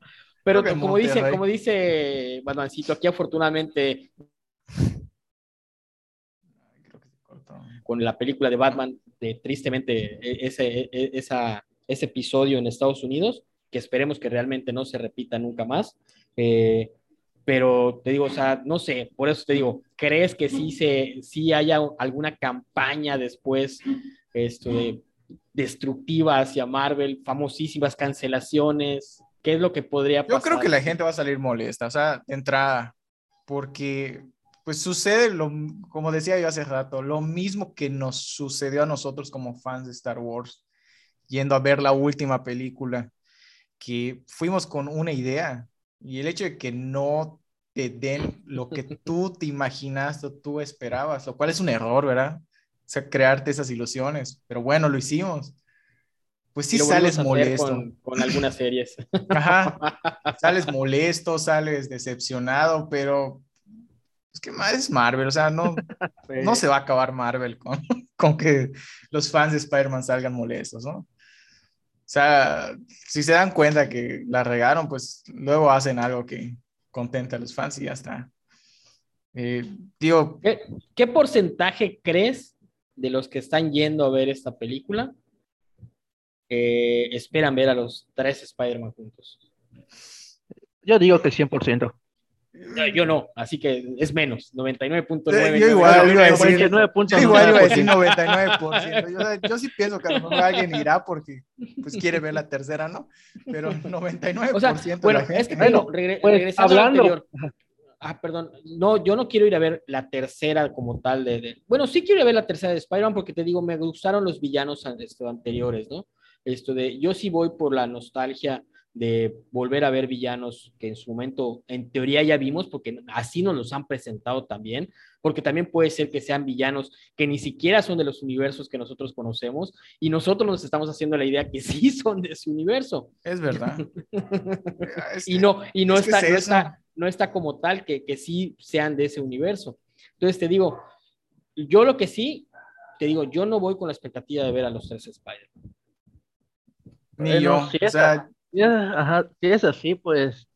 Pero como dice, como dice Batmancito, aquí afortunadamente con la película de Batman, de, tristemente e, ese, e, esa, ese episodio en Estados Unidos, que esperemos que realmente no se repita nunca más. Eh, pero te digo, o sea, no sé, por eso te digo, ¿crees que sí, se, sí haya alguna campaña después esto de destructiva hacia Marvel, famosísimas cancelaciones? ¿Qué es lo que podría pasar? Yo creo que la gente va a salir molesta, o sea, de entrada, porque pues sucede, lo, como decía yo hace rato, lo mismo que nos sucedió a nosotros como fans de Star Wars, yendo a ver la última película que fuimos con una idea y el hecho de que no te den lo que tú te imaginaste o tú esperabas, lo cual es un error, ¿verdad? O sea, crearte esas ilusiones, pero bueno, lo hicimos. Pues sí sales molesto. Con, algunas series. Ajá. Sales molesto, sales decepcionado, pero es que más es Marvel, o sea, no, no se va a acabar Marvel con, con que los fans de Spider-Man salgan molestos, ¿no? O sea, si se dan cuenta que la regaron, pues luego hacen algo que contenta a los fans y ya está. Eh, digo, ¿Qué, porcentaje crees de los que están yendo a ver esta película eh, esperan ver a los tres Spider-Man juntos? Yo digo que 100%. Yo no, así que es menos, 99.9. Yo igual iba a decir, yo igual iba a decir 99%. Yo, sí pienso que a lo mejor alguien irá porque pues quiere ver la tercera, ¿no? Pero 99% o sea, bueno, Es que, bueno, pues, regresando hablando. ah, perdón, no, yo no quiero ir a ver la tercera como tal de, bueno, sí quiero ir a ver la tercera de Spider-Man porque te digo, me gustaron los villanos anteriores, ¿no? Esto de, yo sí voy por la nostalgia de volver a ver villanos que en su momento, en teoría ya vimos, porque así nos los han presentado también, porque también puede ser que sean villanos que ni siquiera son de los universos que nosotros conocemos y nosotros nos estamos haciendo la idea que sí son de ese universo. Es verdad. y no, y no, está, no, está, como tal que, que sí sean de ese universo. Entonces te digo, yo lo que sí, te digo, yo no voy con la expectativa de ver a los tres Spider. Ni yo. Si, es, así, pues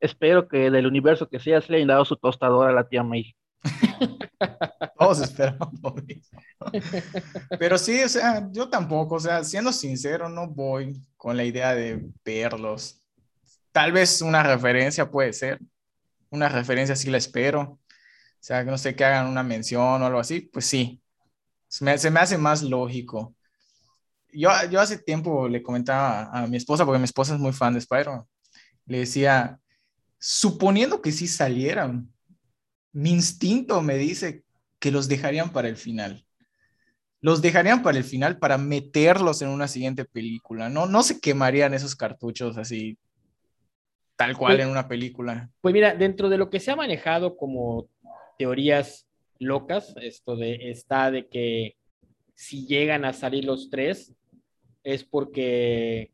espero que del universo que sea se le hayan dado su tostadora a la tía May. Todos esperamos Pero sí, o sea, yo tampoco, o sea, siendo sincero, no voy con la idea de verlos. Tal vez una referencia puede ser. Una referencia sí la espero. O sea, que no sé, que hagan una mención o algo así, pues sí. Se me, se me hace más lógico. Yo, yo hace tiempo le comentaba a mi esposa, porque mi esposa es muy fan de Spider-Man, le decía, suponiendo que sí salieran, mi instinto me dice que los dejarían para el final. Los dejarían para el final para meterlos en una siguiente película. No, no se quemarían esos cartuchos así, tal cual pues en una película. Pues mira, dentro de lo que se ha manejado como teorías locas, esto de está de que si llegan a salir los tres, es porque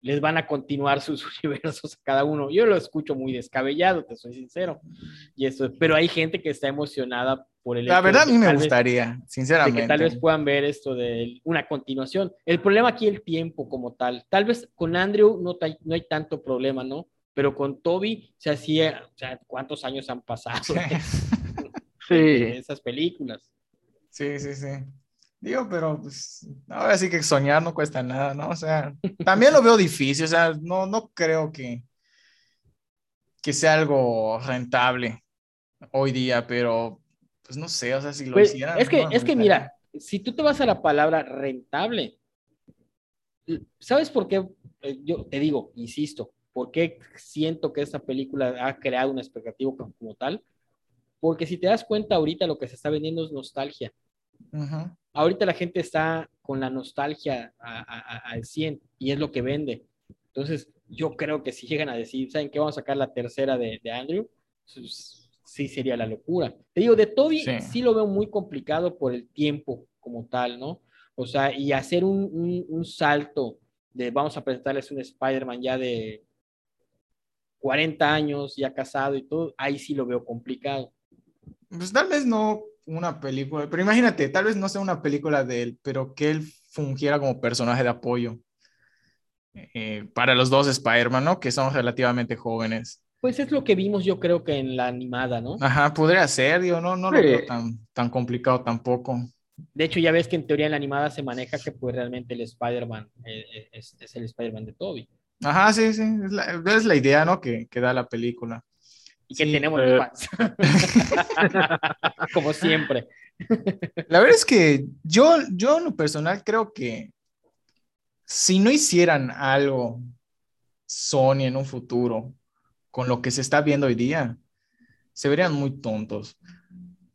les van a continuar sus universos a cada uno. Yo lo escucho muy descabellado, te soy sincero. Y eso, pero hay gente que está emocionada por el La verdad a mí me gustaría, sinceramente. que tal vez puedan ver esto de una continuación. El problema aquí es el tiempo como tal. Tal vez con Andrew no, no hay tanto problema, ¿no? Pero con Toby se hacía, o sea, ¿cuántos años han pasado? sí. esas películas. Sí, sí, sí. Digo, pero pues, ahora sí que soñar no cuesta nada, ¿no? O sea, también lo veo difícil, o sea, no, no creo que, que sea algo rentable hoy día, pero pues no sé, o sea, si lo pues, hicieran. Es que, es que mira, si tú te vas a la palabra rentable, ¿sabes por qué? Eh, yo te digo, insisto, ¿por qué siento que esta película ha creado una expectativa como, tal? Porque si te das cuenta ahorita lo que se está vendiendo es nostalgia. Ajá ahorita la gente está con la nostalgia al 100 y es lo que vende. Entonces, yo creo que si llegan a decir, ¿saben qué? Vamos a sacar la tercera de, Andrew, pues, sí sería la locura. Te digo, de Toby sí. lo veo muy complicado por el tiempo como tal, ¿no? O sea, y hacer un, un salto de vamos a presentarles un Spider-Man ya de 40 años, ya casado y todo, ahí sí lo veo complicado. Pues tal vez no una película, pero imagínate, tal vez no sea una película de él, pero que él fungiera como personaje de apoyo eh, para los dos Spider-Man, ¿no? Que son relativamente jóvenes. Pues es lo que vimos yo creo que en la animada, ¿no? Ajá, podría ser, digo, no, no lo veo tan, tan complicado tampoco. De hecho, ya ves que en teoría en la animada se maneja que pues realmente el Spider-Man eh, eh, es, es, el Spider-Man de Toby. Ajá, sí, sí, es la, es la idea, ¿no? Que, que da la película y que tenemos fans. Como siempre. La verdad es que yo, yo en lo personal creo que si no hicieran algo Sony en un futuro con lo que se está viendo hoy día, se verían muy tontos.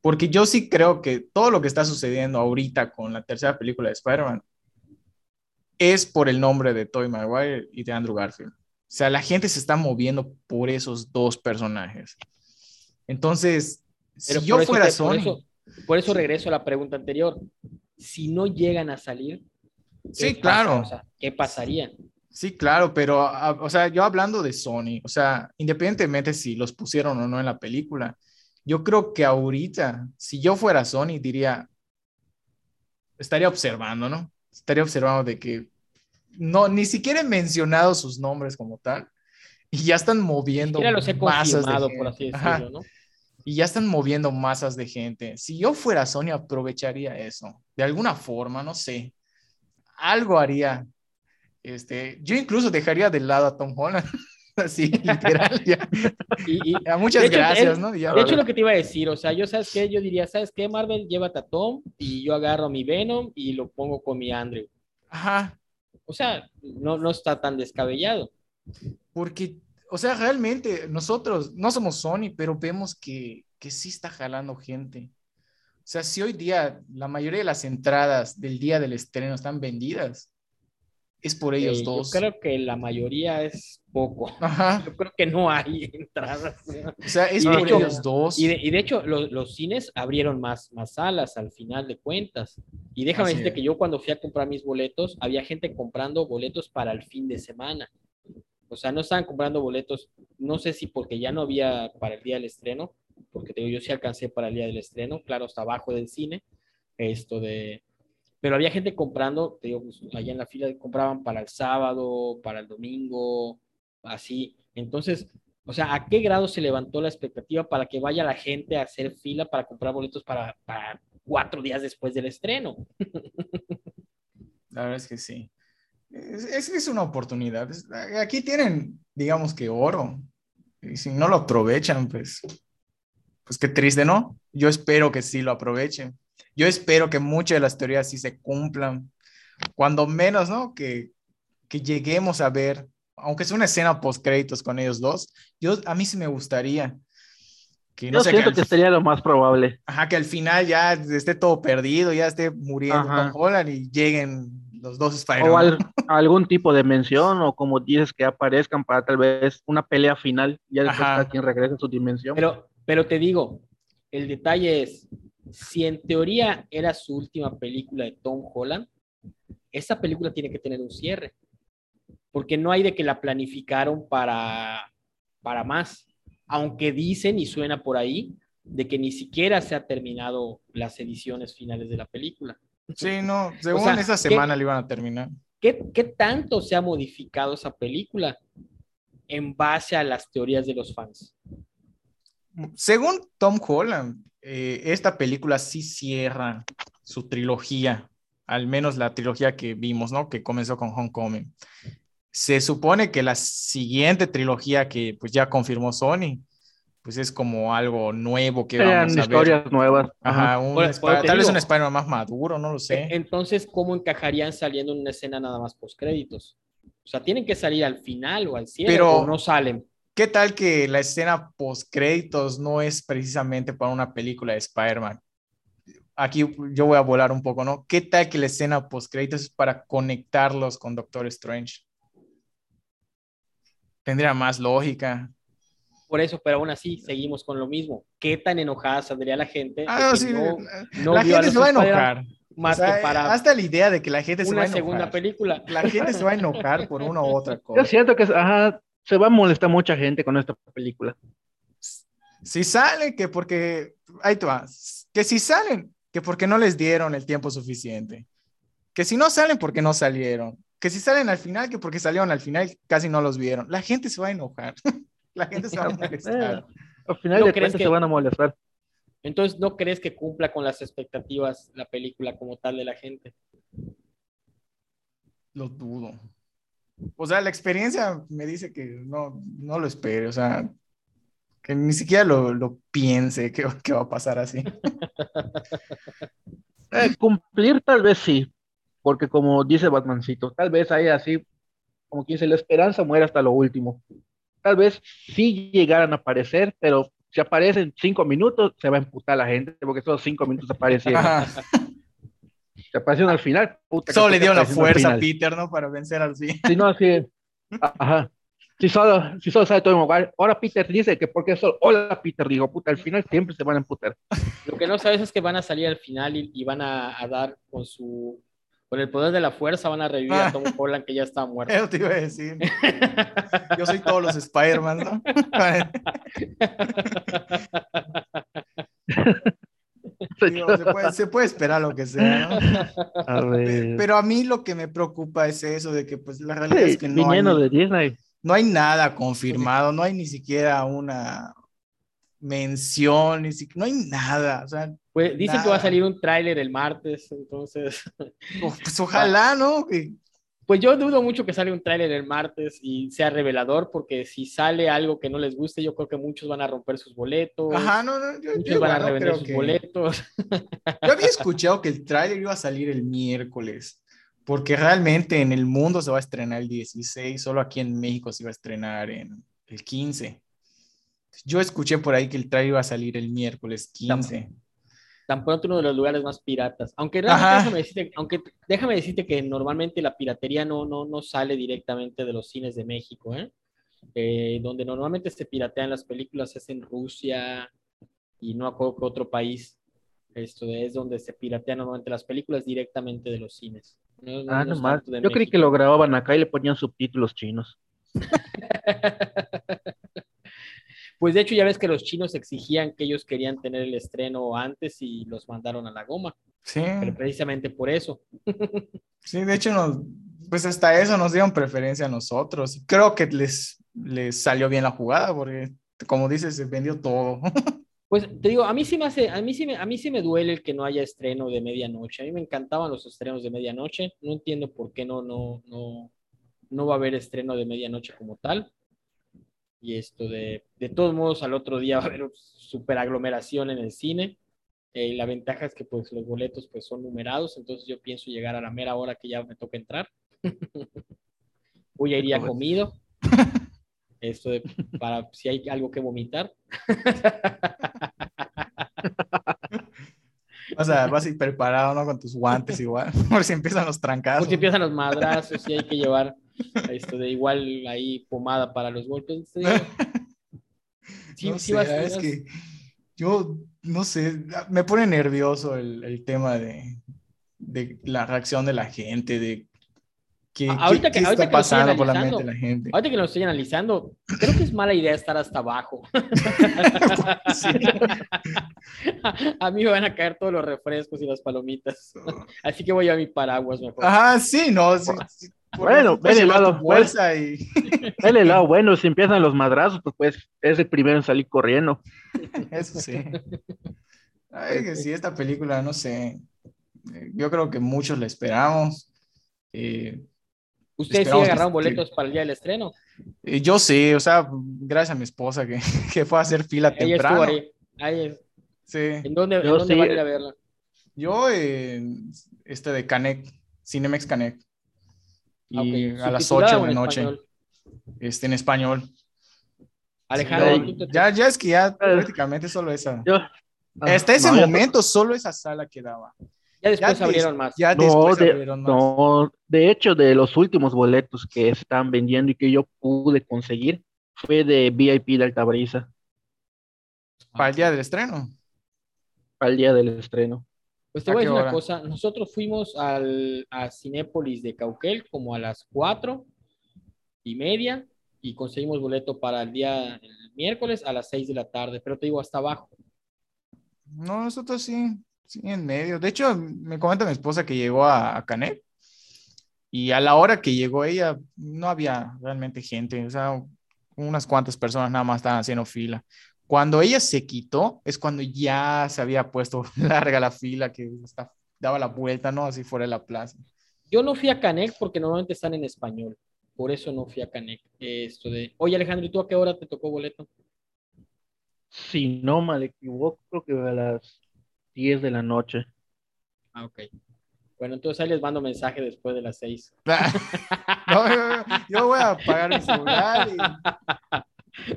Porque yo sí creo que todo lo que está sucediendo ahorita con la tercera película de Spider-Man es por el nombre de Tobey Maguire y de Andrew Garfield. O sea, la gente se está moviendo por esos dos personajes. Entonces, si yo fuera Sony. Por eso, regreso a la pregunta anterior. Si no llegan a salir. Sí, claro. ¿Qué pasaría? Sí, claro, pero, o sea, yo hablando de Sony, o sea, independientemente si los pusieron o no en la película, yo creo que ahorita, si yo fuera Sony, diría, estaría observando, ¿no? Estaría observando de que no, ni siquiera he mencionado sus nombres como tal. Y ya están moviendo masas de gente. por así decirlo, ¿no? Y ya están moviendo masas de gente. Si yo fuera Sony, aprovecharía eso. De alguna forma, no sé. Algo haría. Este, yo incluso dejaría de lado a Tom Holland. Así, literal. Y, muchas gracias, ¿no? de hecho, lo que te iba a decir, o sea, yo, ¿sabes qué? Yo diría, ¿sabes qué, Marvel? Llévate a Tom y yo agarro mi Venom y lo pongo con mi Andrew. Ajá. O sea, no, no está tan descabellado. Porque, o sea, realmente nosotros no somos Sony, pero vemos que, que sí está jalando gente. O sea, si hoy día la mayoría de las entradas del día del estreno están vendidas, es por ellos dos. Yo creo que la mayoría es poco. Yo creo que no hay entradas. O sea, es por ellos dos. Y de, hecho, los cines abrieron más, más salas al final de cuentas. Y déjame decirte que yo cuando fui a comprar mis boletos, había gente comprando boletos para el fin de semana. O sea, no estaban comprando boletos, no sé si porque ya no había para el día del estreno, porque yo sí alcancé para el día del estreno, claro, hasta abajo del cine, esto de, pero había gente comprando, te digo, pues, allá en la fila compraban para el sábado, para el domingo, así, entonces, o sea, ¿a qué grado se levantó la expectativa para que vaya la gente a hacer fila para comprar boletos para, para cuatro días después del estreno? La verdad es que sí. Es, una oportunidad. Aquí tienen, digamos que oro. Y si no lo aprovechan, pues, pues qué triste, ¿no? Yo espero que sí lo aprovechen. Yo espero que muchas de las teorías sí se cumplan. Cuando menos, ¿no? Que, que lleguemos a ver, aunque sea una escena post créditos con ellos dos, yo a mí sí me gustaría. Que, no yo siento que, sería lo más probable. Ajá, que al final ya esté todo perdido, ya esté muriendo Tom Holland y lleguen los dos Spider-Man. O algún tipo de mención, o como dices, que aparezcan para tal vez una pelea final, ya después a quien regrese a su dimensión. Pero, pero te digo, el detalle es, si en teoría era su última película de Tom Holland, esa película tiene que tener un cierre, porque no hay de que la planificaron para, para más, aunque dicen y suena por ahí de que ni siquiera se ha terminado las ediciones finales de la película. Sí, no, según esa semana le iban a terminar. ¿qué, ¿Qué tanto se ha modificado esa película en base a las teorías de los fans? Según Tom Holland, eh, esta película sí cierra su trilogía, al menos la trilogía que vimos, ¿no? Que comenzó con Homecoming. Se supone que la siguiente trilogía que pues ya confirmó Sony pues es como algo nuevo que vamos a historias nuevas. Ajá, tal vez un Spider-Man más maduro, no lo sé. E, entonces, ¿cómo encajarían saliendo en una escena nada más post créditos? O sea, tienen que salir al final o al cierre Pero, o no salen. ¿Qué tal que la escena post créditos no es precisamente para una película de Spider-Man? Aquí yo voy a volar un poco, ¿no? ¿Qué tal que la escena post créditos es para conectarlos con Doctor Strange? Tendría más lógica por eso, pero aún así seguimos con lo mismo. ¿Qué tan enojada saldría la gente? Ah, sí, la gente se va a enojar. Más que para hasta la idea de que la gente se va a enojar. segunda película. La gente se va a enojar por una u otra cosa. Yo siento que se va a molestar mucha gente con esta película. Si salen, que porque, ahí tú vas, que si salen, que porque no les dieron el tiempo suficiente. Que si no salen, porque no salieron. Que si salen al final, que porque salieron al final, casi no los vieron. La gente se va a enojar. La gente se va a molestar. al final de cuentas se van a molestar. Entonces, ¿no crees que cumpla con las expectativas la película como tal de la gente? Lo dudo. O sea, la experiencia me dice que no, no lo espere, o sea, que ni siquiera lo, lo piense que, que, va a pasar así. Eh, cumplir tal vez sí, porque como dice Batmancito, tal vez hay así, como quien dice, la esperanza muere hasta lo último tal vez sí llegaran a aparecer, pero si aparecen cinco minutos, se va a emputar la gente, porque esos cinco minutos aparecieron. Se aparecieron al final. solo le dio la fuerza a Peter, ¿no? Para vencer al sí. Sí, no, sí. Ajá. Si solo, si solo sale todo el lugar, ahora Peter dice que porque solo, hola Peter, digo, puta, al final siempre se van a emputar. Lo que no sabes es que van a salir al final y, van a, dar con su con el poder de la fuerza van a revivir a ah. Tom Holland que ya está muerto. Eso te iba a decir. Yo soy todos los Spider-Man, ¿no? Se, puede, esperar lo que sea, ¿no? Pero a mí lo que me preocupa es eso de que pues la realidad es que no hay, de no hay nada confirmado, no hay ni siquiera una mención, ni siquiera, no hay nada, o sea, pues dicen que va a salir un tráiler el martes, entonces. Pues ojalá, ¿no? Pues yo dudo mucho que salga un tráiler el martes y sea revelador, porque si sale algo que no les guste, yo creo que muchos van a romper sus boletos. Ajá, no, no, yo, muchos van a revender sus boletos. Yo había escuchado que el tráiler iba a salir el miércoles, porque realmente en el mundo se va a estrenar el 16, solo aquí en México se va a estrenar en el 15. Yo escuché por ahí que el tráiler iba a salir el miércoles 15 tan pronto uno de los lugares más piratas. Aunque déjame decirte, aunque déjame decirte que normalmente la piratería no, no, no sale directamente de los cines de México, ¿eh? Eh, donde normalmente se piratean las películas es en Rusia y no acuerdo que otro país. Esto es donde se piratean normalmente las películas directamente de los cines. ah, nomás. Yo creí que lo grababan acá y le ponían subtítulos chinos. Pues de hecho ya ves que los chinos exigían que ellos querían tener el estreno antes y los mandaron a la goma. Sí. Pero precisamente por eso. Sí, de hecho, nos, pues hasta eso nos dieron preferencia a nosotros. Creo que les, les salió bien la jugada porque, como dices, se vendió todo. Pues te digo, a mí sí me hace, a mí sí me, a mí sí me duele el que no haya estreno de medianoche. A mí me encantaban los estrenos de medianoche. No entiendo por qué no, no, no, no va a haber estreno de medianoche como tal. Y esto de, de todos modos, al otro día va a haber super aglomeración en el cine. Eh, la ventaja es que pues los boletos pues son numerados, entonces yo pienso llegar a la mera hora que ya me toca entrar. Voy a ir ya comido. Esto de, para si hay algo que vomitar. O sea, vas a ir preparado, ¿no? Con tus guantes igual, por si empiezan los trancados. Por si empiezan los madrazos, y hay que llevar esto de igual ahí pomada para los golpes. Sí, no sí sé, es que yo no sé, me pone nervioso el, el tema de, de, la reacción de la gente, de qué, ahorita qué, que, está pasando por la mente de la gente. Ahorita que lo estoy analizando, creo que es mala idea estar hasta abajo. a, mí me van a caer todos los refrescos y las palomitas. Así que voy a mi paraguas mejor. Ajá, sí, no, sí, bueno, ven el lado bolsa y... ven el lado bueno, si empiezan los madrazos, pues, pues es el primero en salir corriendo. Eso sí. Ay, que sí, esta película, no sé, yo creo que muchos la esperamos. Eh, ¿Ustedes sí agarraron boletos para el día del estreno? Eh, yo sí, o sea, gracias a mi esposa que, que fue a hacer fila temprano. Ahí. ahí. Sí. ¿En dónde, ¿en dónde van a ir a verla? Yo, eh, este de Canek, Cinemex Canek. Y a las 8 de la noche. Este, en español. Alejandro, ya, ya es que ya prácticamente solo esa. Hasta ese momento solo esa sala quedaba. Ya después abrieron más. Ya no, después de, abrieron más. No, de hecho, de los últimos boletos que están vendiendo y que yo pude conseguir, fue de VIP de Altabrisa. ¿Para el día del estreno? Para el día del estreno. Pues te voy a decir una cosa, nosotros fuimos al, a Cinépolis de Cauquel como a las cuatro y media y conseguimos boleto para el día el miércoles a las seis de la tarde, pero te digo hasta abajo. No, nosotros sí, sí, en medio. De hecho, me comenta mi esposa que llegó a, a Canet y a la hora que llegó ella no había realmente gente, o sea, unas cuantas personas nada más estaban haciendo fila. Cuando ella se quitó, es cuando ya se había puesto larga la fila, que hasta daba la vuelta, ¿no? Así fuera de la plaza. Yo no fui a Canec porque normalmente están en español. Por eso no fui a Canec. Esto de... Oye, Alejandro, ¿y tú a qué hora te tocó boleto? Si no me equivoco, creo que a las 10 de la noche. Ah, ok. Bueno, entonces ahí les mando mensaje después de las 6. yo, voy a apagar el celular y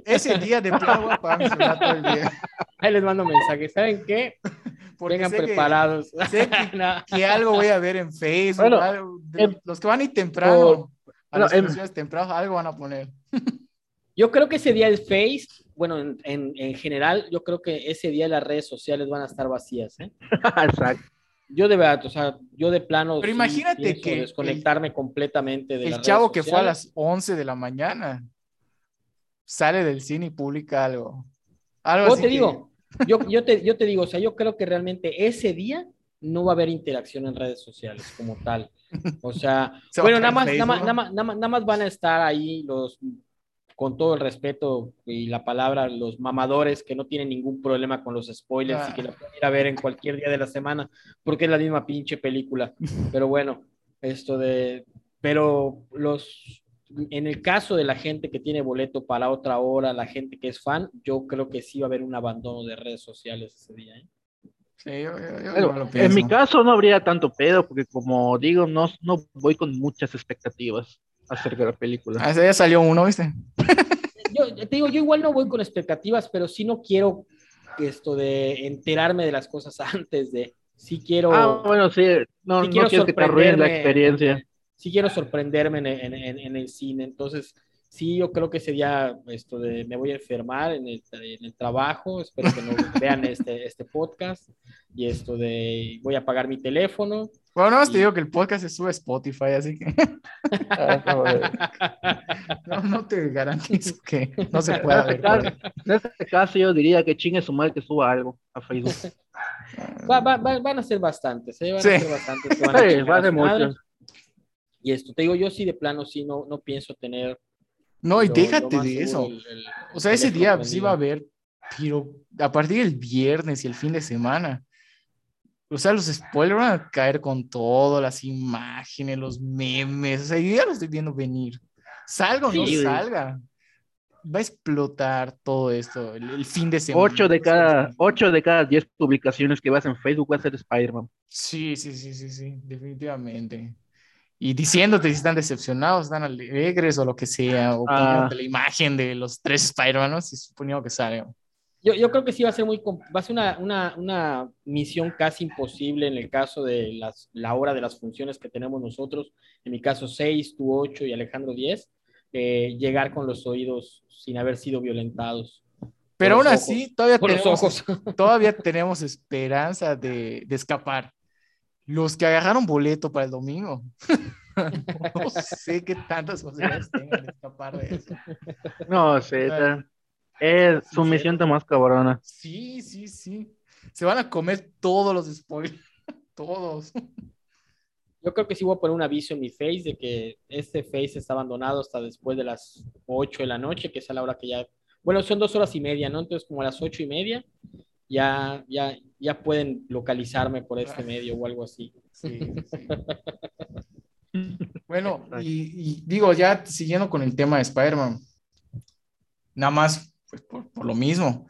ese día de plano para todo el día. Ahí les mando mensajes. ¿Saben qué? Vengan preparados. Que, sé que, algo voy a ver en Facebook. Em, los que van a ir temprano, a las em, temprano, algo van a poner. Yo creo que ese día el Face, bueno, en, en, general, yo creo que ese día las redes sociales van a estar vacías. ¿eh? Exacto. Yo de verdad, o sea, yo de plano. Pero imagínate que. Desconectarme completamente de El chavo que fue a las 11 de la mañana sale del cine y publica algo. algo te digo, yo, yo, te, yo te digo, o sea, yo creo que realmente ese día no va a haber interacción en redes sociales como tal. O sea, bueno, nada más, nada, más, nada, más, nada más van a estar ahí los, con todo el respeto y la palabra, los mamadores que no tienen ningún problema con los spoilers y que lo pueden ir a ver en cualquier día de la semana, porque es la misma pinche película. Pero bueno, esto de, pero los, en el caso de la gente que tiene boleto para otra hora, la gente que es fan, yo creo que sí va a haber un abandono de redes sociales ese día. ¿eh? Sí, yo, en mi caso no habría tanto pedo, porque como digo, no, no voy con muchas expectativas acerca de la película. Ah, ya salió uno, ¿viste? yo te digo, yo igual no voy con expectativas, pero sí no quiero esto de enterarme de las cosas antes de, sí quiero... Ah, bueno, sí, no, quiero que te arruine la experiencia sí quiero sorprenderme en, en, en, el cine. Entonces, sí, yo creo que sería esto de me voy a enfermar en el, en el trabajo, espero que no vean este, este podcast, y esto de voy a pagar mi teléfono. Bueno, no, te digo que el podcast se sube a Spotify, así que no, no, te garantizo que no se pueda ver. En este caso yo diría que chingue su mal que suba algo a Facebook. Va, va, van a ser bastantes, ¿eh? Van sí. a ser bastantes. Van a sí, va a ser muchos. Y esto, te digo, yo sí de plano sí no, no pienso tener no, y déjate de eso. o sea, ese día sí va a haber, pero a partir del viernes y el fin de semana, o sea, los spoilers van a caer con todo, las imágenes, los memes, o sea, yo ya lo estoy viendo venir. Salga o no salga. Va a explotar todo esto el, fin de semana. Ocho de cada, ocho de cada diez publicaciones que vas en Facebook va a ser Spider-Man. Sí, sí, sí, sí, sí, definitivamente y diciéndote si están decepcionados, están alegres o lo que sea, o ah. la imagen de los tres Spider-Man, si suponiendo que sale. Yo, yo, creo que sí va a ser muy, va a ser una, una, una misión casi imposible en el caso de las, la hora de las funciones que tenemos nosotros, en mi caso 6, tú 8 y Alejandro 10, eh, llegar con los oídos sin haber sido violentados. Pero aún así, todavía tenemos, todavía tenemos esperanza de, de escapar los que agarraron boleto para el domingo. no sé qué tantas posibilidades tengan de escapar de eso. No sé, es su misión más cabrona. Sí, sí, sí. Se van a comer todos los spoilers. todos. Yo creo que sí voy a poner un aviso en mi face de que este face está abandonado hasta después de las 8 de la noche, que es a la hora que ya. Bueno, son dos horas y media, ¿no? Entonces, como a las ocho y media, ya, ya, ya pueden localizarme por este medio o algo así. bueno, y, digo, ya siguiendo con el tema de Spider-Man, nada más pues, por, lo mismo.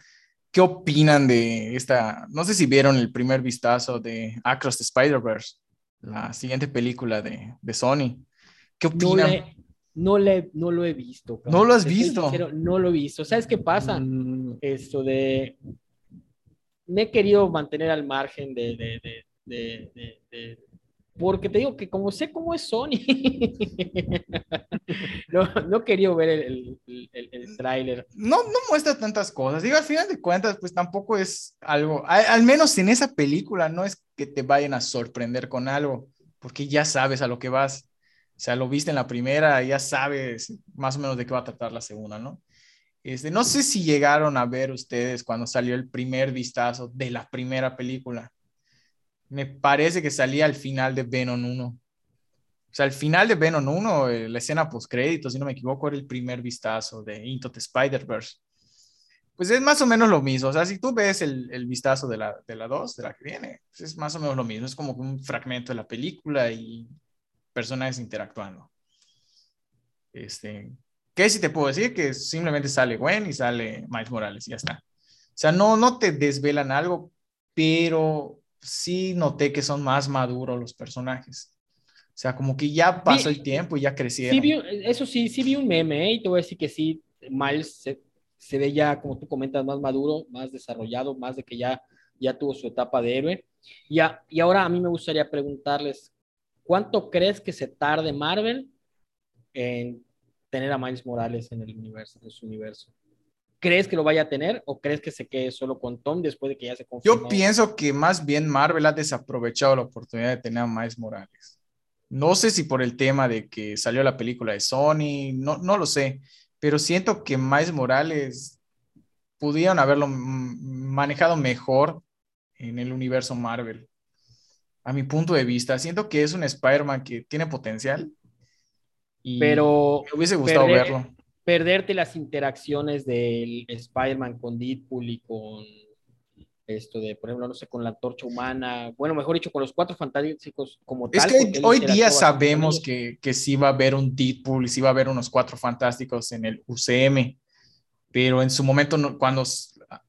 ¿Qué opinan de esta? No sé si vieron el primer vistazo de Across the Spider-Verse, la siguiente película de, de Sony. ¿Qué opinan? No, le, no, lo he visto. No lo has visto. no lo he visto. ¿Sabes qué pasa? Mm. Esto de me he querido mantener al margen de, de, de, de, porque te digo que como sé cómo es Sony, no, no quería ver el, el, el, tráiler. No, no muestra tantas cosas. Digo, al final de cuentas, pues tampoco es algo, al, menos en esa película, no es que te vayan a sorprender con algo, porque ya sabes a lo que vas. O sea, lo viste en la primera, ya sabes más o menos de qué va a tratar la segunda, ¿no? Este, no sé si llegaron a ver ustedes cuando salió el primer vistazo de la primera película. Me parece que salía al final de Venom 1. O sea, al final de Venom 1, eh, la escena post crédito, si no me equivoco, era el primer vistazo de Into the Spider-Verse. Pues es más o menos lo mismo. O sea, si tú ves el, el vistazo de la, de la 2, de la que viene, pues es más o menos lo mismo. Es como un fragmento de la película y personajes interactuando. Este, ¿Qué si te puedo decir? Que simplemente sale Gwen y sale Miles Morales y ya está. O sea, no, no te desvelan algo, pero sí noté que son más maduros los personajes. O sea, como que ya pasó el tiempo y ya crecieron. Sí eso sí, sí vi un meme ¿eh? y te voy a decir que sí, Miles se, se, ve ya, como tú comentas, más maduro, más desarrollado, más de que ya, ya tuvo su etapa de héroe. Y, y ahora a mí me gustaría preguntarles, ¿cuánto crees que se tarde Marvel en tener a Miles Morales en el universo, en su universo. ¿Crees que lo vaya a tener o crees que se quede solo con Tom después de que ya se confirmó? Yo pienso que más bien Marvel ha desaprovechado la oportunidad de tener a Miles Morales. No sé si por el tema de que salió la película de Sony, no, no lo sé, pero siento que Miles Morales pudieron haberlo manejado mejor en el universo Marvel. A mi punto de vista, siento que es un Spider-Man que tiene potencial, pero me hubiese gustado verlo. Perderte las interacciones del Spider-Man con Deadpool y con esto de, por ejemplo, no sé, con la torcha humana, bueno, mejor dicho, con los cuatro fantásticos como tal. Es que hoy día sabemos que, que sí va a haber un Deadpool y sí va a haber unos cuatro fantásticos en el UCM, pero en su momento, cuando,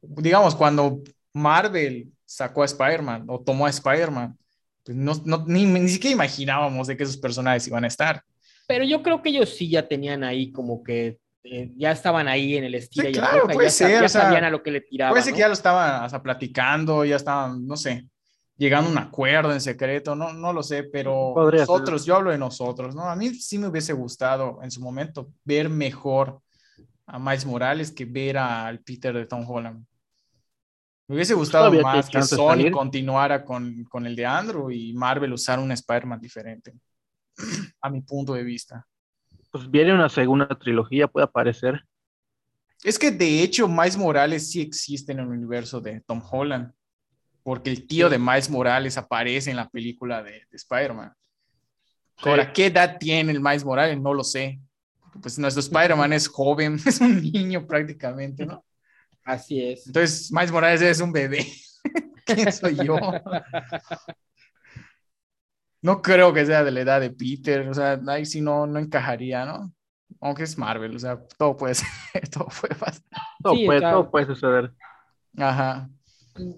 digamos, cuando Marvel sacó a Spider-Man o tomó a Spider-Man, pues no, no, ni, ni siquiera imaginábamos de que esos personajes iban a estar. Pero yo creo que ellos sí ya tenían ahí como que eh, ya estaban ahí en el estilo. Sí, claro, puede ya, ser. Ya sabían a lo que le tiraban. Puede ser que ya lo estaban hasta platicando, ya estaban, no sé. llegando a un acuerdo en secreto, no, no lo sé, pero nosotros, yo hablo de nosotros, ¿no? A mí sí me hubiese gustado en su momento ver mejor a Miles Morales que ver al Peter de Tom Holland. Me hubiese gustado más que Sony continuara con, con, el de Andrew y Marvel usar un Spider-Man diferente, a mi punto de vista. Pues viene una segunda trilogía, puede aparecer. Es que de hecho Miles Morales sí existe en el universo de Tom Holland, porque el tío de Miles Morales aparece en la película de, Spider-Man. Ahora, ¿qué edad tiene el Miles Morales? No lo sé. Pues nuestro Spider-Man es joven, es un niño prácticamente, ¿no? Así es. Entonces, Miles Morales es un bebé. ¿Quién soy yo? No creo que sea de la edad de Peter, o sea, ahí sí no, no encajaría, ¿no? Aunque es Marvel, o sea, todo puede ser, todo puede pasar. Todo, puede, todo puede suceder. Ajá.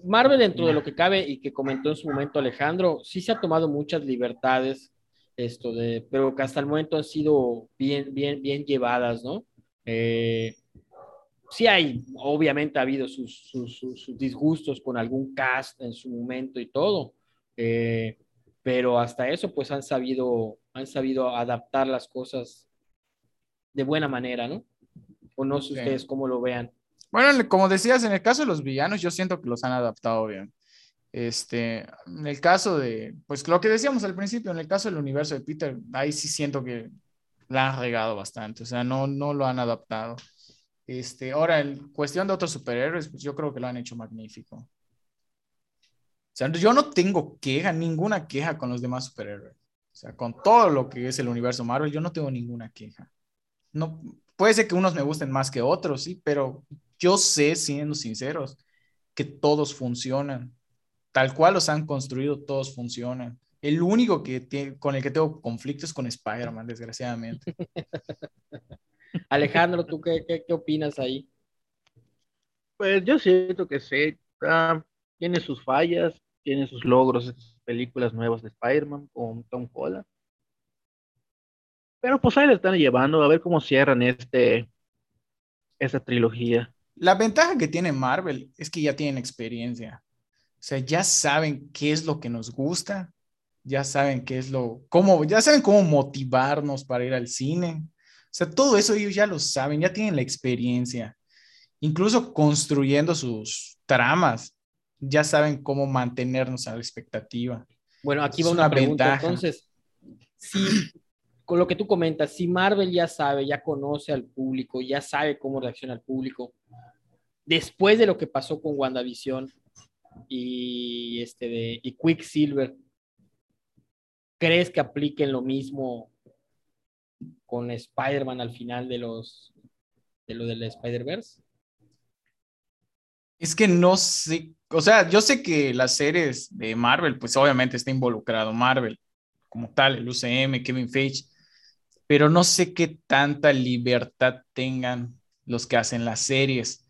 Marvel, dentro de lo que cabe y que comentó en su momento Alejandro, sí se ha tomado muchas libertades, esto de, pero que hasta el momento han sido bien, bien, bien llevadas, ¿no? Eh, sí hay, obviamente ha habido sus, sus, disgustos con algún cast en su momento y todo, eh, pero hasta eso pues han sabido, han sabido adaptar las cosas de buena manera, ¿no? O no sé ustedes cómo lo vean. Bueno, como decías, en el caso de los villanos, yo siento que los han adaptado bien. Este, en el caso de, pues lo que decíamos al principio, en el caso del universo de Peter, ahí sí siento que la han regado bastante, o sea, no, no lo han adaptado. Este, ahora, en cuestión de otros superhéroes, pues yo creo que lo han hecho magnífico. Sea, yo no tengo queja, ninguna queja con los demás superhéroes. O sea, con todo lo que es el universo Marvel, yo no tengo ninguna queja. No, puede ser que unos me gusten más que otros, sí, pero yo sé, siendo sinceros, que todos funcionan. Tal cual los han construido, todos funcionan. El único que con el que tengo conflicto es con Spider-Man, desgraciadamente. Alejandro, ¿tú qué, qué, opinas ahí? Pues yo siento que sí, ah, tiene sus fallas, tiene sus logros, películas nuevas de Spider-Man con Tom Holland. Pero pues ahí le están llevando a ver cómo cierran este, esta trilogía. La ventaja que tiene Marvel es que ya tienen experiencia. O sea, ya saben qué es lo que nos gusta, ya saben qué es lo, cómo, ya saben cómo motivarnos para ir al cine, o sea, todo eso ellos ya lo saben, ya tienen la experiencia. Incluso construyendo sus tramas, ya saben cómo mantenernos a la expectativa. Bueno, aquí va una, pregunta. Entonces, si con lo que tú comentas, si Marvel ya sabe, ya conoce al público, ya sabe cómo reacciona el público, después de lo que pasó con WandaVision y, este de, y Quicksilver, ¿crees que apliquen lo mismo con Spider-Man al final de los de lo del Spider-Verse? Es que no sé, o sea, yo sé que las series de Marvel, pues obviamente está involucrado Marvel como tal, el UCM, Kevin Feige, pero no sé qué tanta libertad tengan los que hacen las series.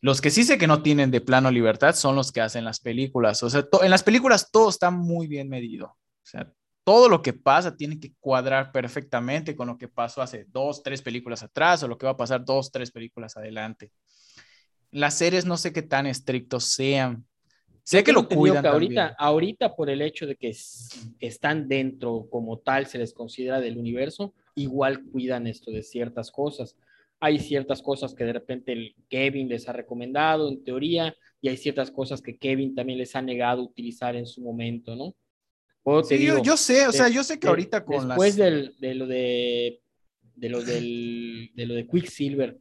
Los que sí sé que no tienen de plano libertad son los que hacen las películas. O sea, en las películas todo está muy bien medido. O sea, todo lo que pasa tiene que cuadrar perfectamente con lo que pasó hace dos, tres películas atrás o lo que va a pasar dos, tres películas adelante. Las series no sé qué tan estrictos sean. Sé que lo cuidan. Que ahorita, ahorita, por el hecho de que están dentro como tal, se les considera del universo, igual cuidan esto de ciertas cosas. Hay ciertas cosas que de repente el Kevin les ha recomendado en teoría y hay ciertas cosas que Kevin también les ha negado utilizar en su momento, ¿no? yo, sé, o sea, yo sé que ahorita con después del, de lo de, de lo del, de lo de Quicksilver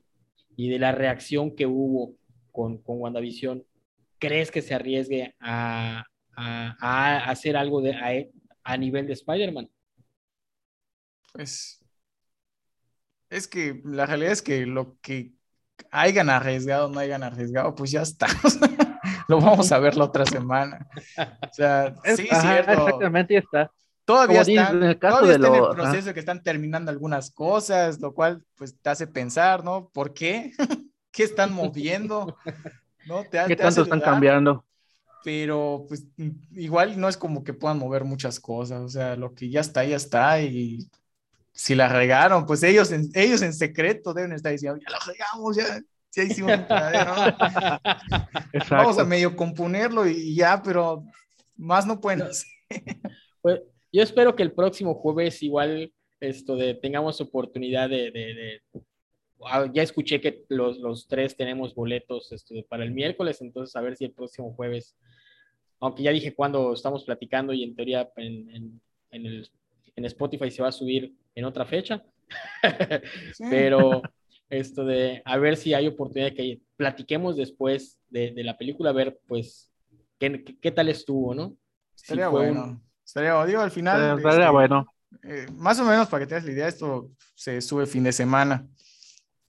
y de la reacción que hubo con, con WandaVision, ¿crees que se arriesgue a, a, a hacer algo de, a, a nivel de Spider-Man? Pues es que la realidad es que lo que hayan arriesgado, no hayan arriesgado, pues ya está. lo vamos a ver la otra semana. O sea, sí, cierto. Exactamente, está. Todavía están, en el, caso de en el proceso que están terminando algunas cosas, lo cual pues te hace pensar, ¿no? ¿Por qué? ¿Qué están moviendo? ¿No? Te, ¿Qué tanto están cambiando? Pero pues igual no es como que puedan mover muchas cosas, o sea, lo que ya está, ya está y si la regaron, pues ellos en, ellos en secreto deben estar diciendo, ya la regamos, ya, ya hicimos un Vamos a medio componerlo y ya, pero más no pueden Pues, yo espero que el próximo jueves igual esto de tengamos oportunidad de, ya escuché que los, los, tres tenemos boletos este, para el miércoles, entonces a ver si el próximo jueves, aunque ya dije cuando estamos platicando y en teoría en, en, en, el, en Spotify se va a subir en otra fecha, pero esto de a ver si hay oportunidad de que platiquemos después de, de la película, a ver pues qué, qué, tal estuvo, ¿no? Estaría bueno. Estaría, digo, al final. Estaría este, bueno. Eh, más o menos para que tengas la idea, esto se sube fin de semana.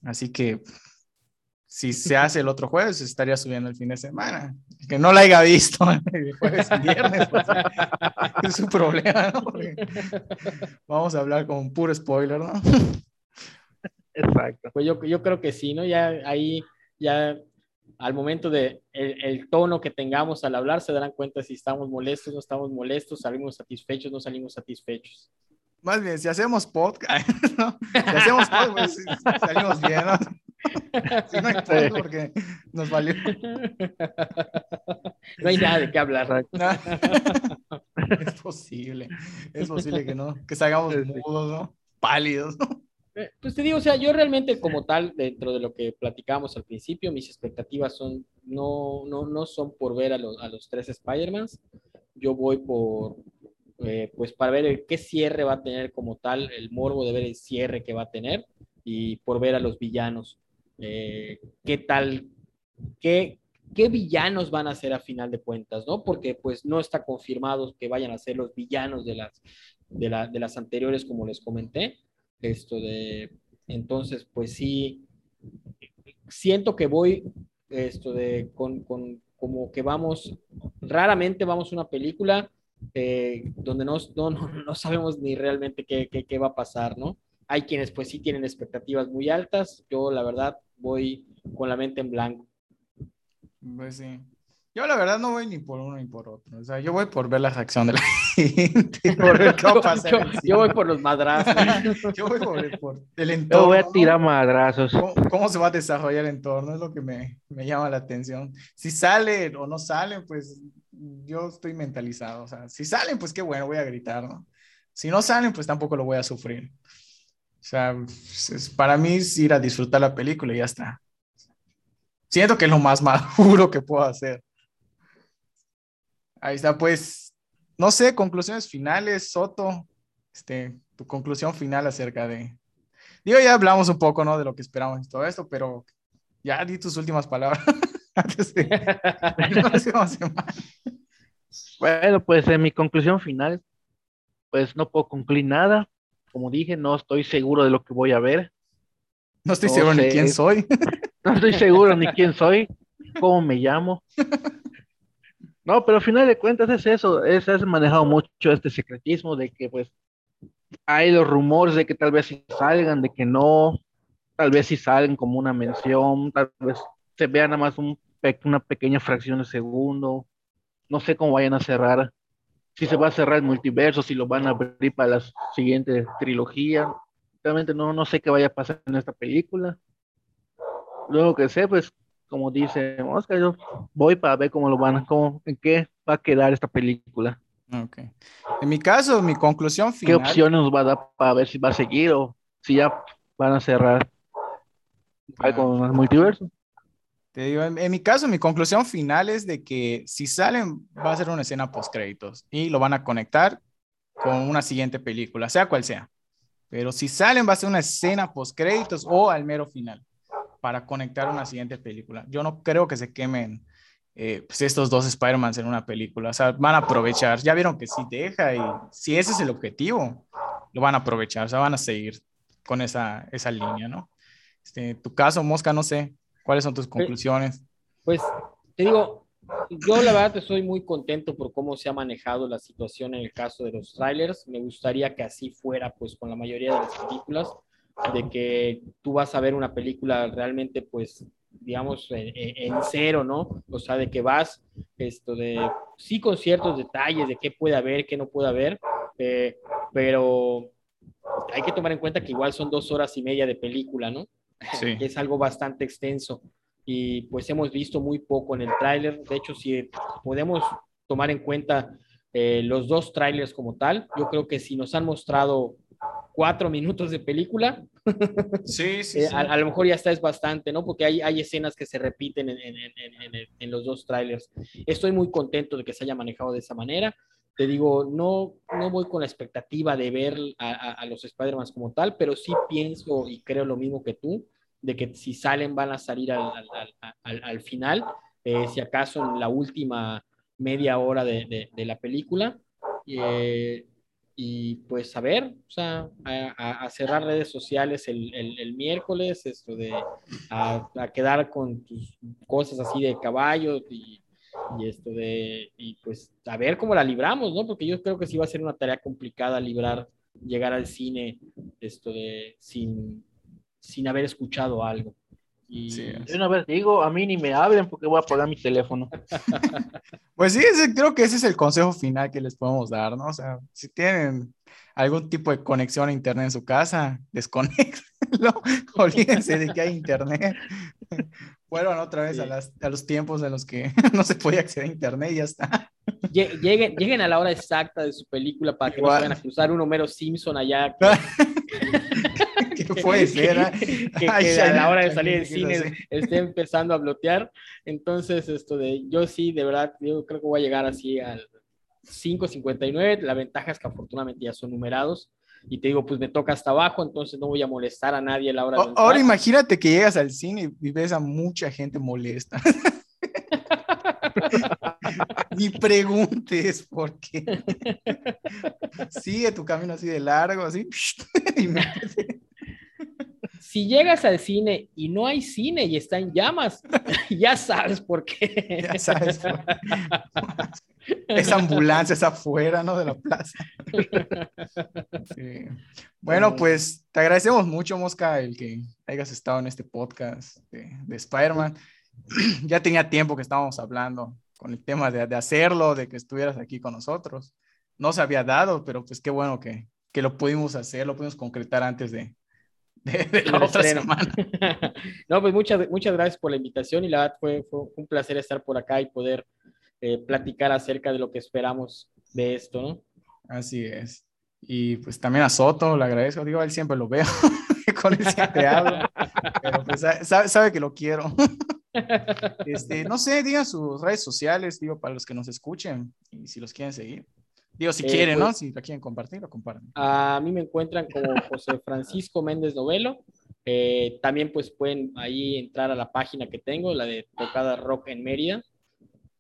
Así que si se hace el otro jueves, estaría subiendo el fin de semana. Que no la haya visto el jueves y viernes, pues, es un problema, ¿no? vamos a hablar con puro spoiler, ¿no? Exacto. Pues yo, yo creo que sí, ¿no? Ya ahí, ya al momento de el, tono que tengamos al hablar, se darán cuenta si estamos molestos, no estamos molestos, salimos satisfechos, no salimos satisfechos. Más bien, si hacemos podcast, ¿no? Si hacemos podcast, pues, salimos bien, ¿no? Si no hay podcast, porque nos valió. No hay nada de qué hablar. Es posible, es posible que no, que salgamos mudos, ¿no? Pálidos, ¿no? Eh, pues te digo, o sea, yo realmente como tal, dentro de lo que platicamos al principio, mis expectativas son, no, no, no son por ver a, los, a los tres Spider-Mans, yo voy por, eh, pues para ver qué cierre va a tener como tal, el morbo de ver el cierre que va a tener y por ver a los villanos, eh, qué tal, qué, qué villanos van a ser a final de cuentas, ¿no? Porque pues no está confirmado que vayan a ser los villanos de las, de, la, de las anteriores, como les comenté esto de, entonces, pues sí, siento que voy, esto de, con, con como que vamos, raramente vamos a una película eh, donde no, no, no, sabemos ni realmente qué, qué, qué, va a pasar, ¿no? Hay quienes pues sí tienen expectativas muy altas, yo la verdad voy con la mente en blanco. Pues sí. Yo la verdad no voy ni por uno ni por otro. O sea, yo voy por ver la reacción de la gente. Por ver qué yo, voy por los madrazos. yo voy por, el entorno. Yo voy a tirar madrazos. ¿Cómo, se va a desarrollar el entorno? Es lo que me, me llama la atención. Si salen o no salen, pues yo estoy mentalizado. O sea, si salen, pues qué bueno, voy a gritar, ¿no? Si no salen, pues tampoco lo voy a sufrir. O sea, es, para mí es ir a disfrutar la película y ya está. Siento que es lo más maduro que puedo hacer. Ahí está, pues, no sé, conclusiones finales, Soto, este, tu conclusión final acerca de... Digo, ya hablamos un poco, ¿no? De lo que esperamos y todo esto, pero ya di tus últimas palabras antes de Bueno, pues en mi conclusión final, pues no puedo concluir nada. Como dije, no estoy seguro de lo que voy a ver. No estoy seguro ni quién soy. No estoy seguro ni quién soy, cómo me llamo. No, pero al final de cuentas es eso, es, has manejado mucho este secretismo de que pues hay los rumores de que tal vez si salgan, de que no, tal vez si salen como una mención, tal vez se vea nada más un, una pequeña fracción de segundo, no sé cómo vayan a cerrar, si se va a cerrar el multiverso, si lo van a abrir para la siguiente trilogía, realmente no, no sé qué vaya a pasar en esta película. Luego que sé, pues como dice Oscar, yo voy para ver cómo lo van, a, cómo, en qué va a quedar esta película. Ok. En mi caso, mi conclusión final. ¿Qué opciones nos va a dar para ver si va a seguir o si ya van a cerrar algo con el multiverso? Te digo, en, mi caso, mi conclusión final es de que si salen, va a ser una escena post créditos y lo van a conectar con una siguiente película, sea cual sea. Pero si salen, va a ser una escena post créditos o al mero final para conectar una siguiente película. Yo no creo que se quemen eh, pues estos dos Spider-Mans en una película. O sea, van a aprovechar. Ya vieron que si deja y si ese es el objetivo, lo van a aprovechar. O sea, van a seguir con esa, esa línea, ¿no? Este, tu caso, Mosca, no sé, ¿cuáles son tus conclusiones? Pues, te digo, yo la verdad estoy muy contento por cómo se ha manejado la situación en el caso de los trailers. Me gustaría que así fuera, pues, con la mayoría de las películas de que tú vas a ver una película realmente, pues, digamos, en, cero, ¿no? O sea, de que vas, esto de, sí con ciertos detalles de qué puede haber, qué no puede haber, eh, pero hay que tomar en cuenta que igual son dos horas y media de película, ¿no? Sí. es algo bastante extenso y pues hemos visto muy poco en el tráiler. De hecho, si podemos tomar en cuenta eh, los dos trailers como tal. Yo creo que si nos han mostrado cuatro minutos de película, sí, sí, eh, A, lo mejor ya está es bastante, ¿no? Porque hay, hay escenas que se repiten en, en, en, en, los dos trailers. Estoy muy contento de que se haya manejado de esa manera. Te digo, no, no voy con la expectativa de ver a, a, los Spider-Man como tal, pero sí pienso y creo lo mismo que tú, de que si salen van a salir al, al, al, final, eh, si acaso en la última media hora de, de, la película. Eh, y pues a ver, o sea, a, cerrar redes sociales el, el, miércoles, esto de a, quedar con tus cosas así de caballo y, y, esto de, y pues a ver cómo la libramos, ¿no? Porque yo creo que sí va a ser una tarea complicada librar, llegar al cine, esto de, sin, sin haber escuchado algo. Y una vez digo, a mí ni me hablen porque voy a apagar mi teléfono. pues sí, creo que ese es el consejo final que les podemos dar, ¿no? O sea, si tienen algún tipo de conexión a internet en su casa, desconectenlo, olvídense de que hay internet. Fueron otra vez a, las, a, los tiempos en los que no se podía acceder a internet y ya está. Lleguen, lleguen a la hora exacta de su película para que no vayan a cruzar un Homero Simpson allá. ¿Qué puede ser? que, a la hora de salir del cine esté empezando a blotear. Entonces, esto de yo sí, de verdad, yo creo que voy a llegar así al 5.59. La ventaja es que afortunadamente ya son numerados. Y te digo, pues me toca hasta abajo, entonces no voy a molestar a nadie a la hora de. Ahora imagínate que llegas al cine y ves a mucha gente molesta. Ni preguntes por qué. Sigue tu camino así de largo, así. si llegas al cine y no hay cine y está en llamas, ya sabes por qué. Ya sabes. Por Esa ambulancia es afuera, ¿no? De la plaza. Bueno, pues te agradecemos mucho, Mosca, el que hayas estado en este podcast de, de Spider-Man. ya tenía tiempo que estábamos hablando con el tema de, de, hacerlo, de que estuvieras aquí con nosotros. No se había dado, pero pues qué bueno que, que lo pudimos hacer, lo pudimos concretar antes de, de, la otra semana. no, pues muchas, muchas gracias por la invitación y la verdad fue, fue un placer estar por acá y poder eh, platicar acerca de lo que esperamos de esto, ¿no? Así es. Y pues también a Soto, le agradezco, digo, él siempre lo veo, con él siempre hablo, pero pues sabe, sabe que lo quiero. Este, no sé, digan sus redes sociales, digo, para los que nos escuchen y si los quieren seguir. Digo, si eh, quieren, ¿no? Pues si la quieren compartir, lo comparten. A mí me encuentran como José Francisco Méndez Novelo. Eh, también pues pueden ahí entrar a la página que tengo, la de Tocada Rock en Mérida.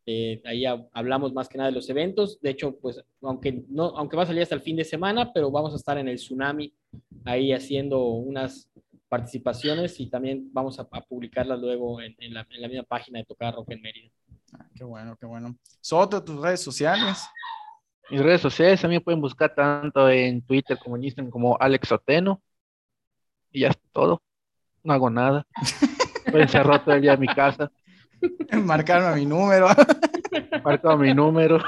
Eh, ahí hablamos más que nada de los eventos. De hecho, pues aunque, no, aunque va a salir hasta el fin de semana, pero vamos a estar en el Tsunami ahí haciendo unas participaciones y también vamos a, publicarlas luego en, la, misma página de Tocar Rock en Mérida. Ah, qué bueno, qué bueno. Soto, tus redes sociales. Mis redes sociales también pueden buscar tanto en Twitter como en Instagram como Alex Oteno. Y ya es todo. No hago nada. Estoy encerrado todo el día mi casa. Marcarme mi número. Marco mi número.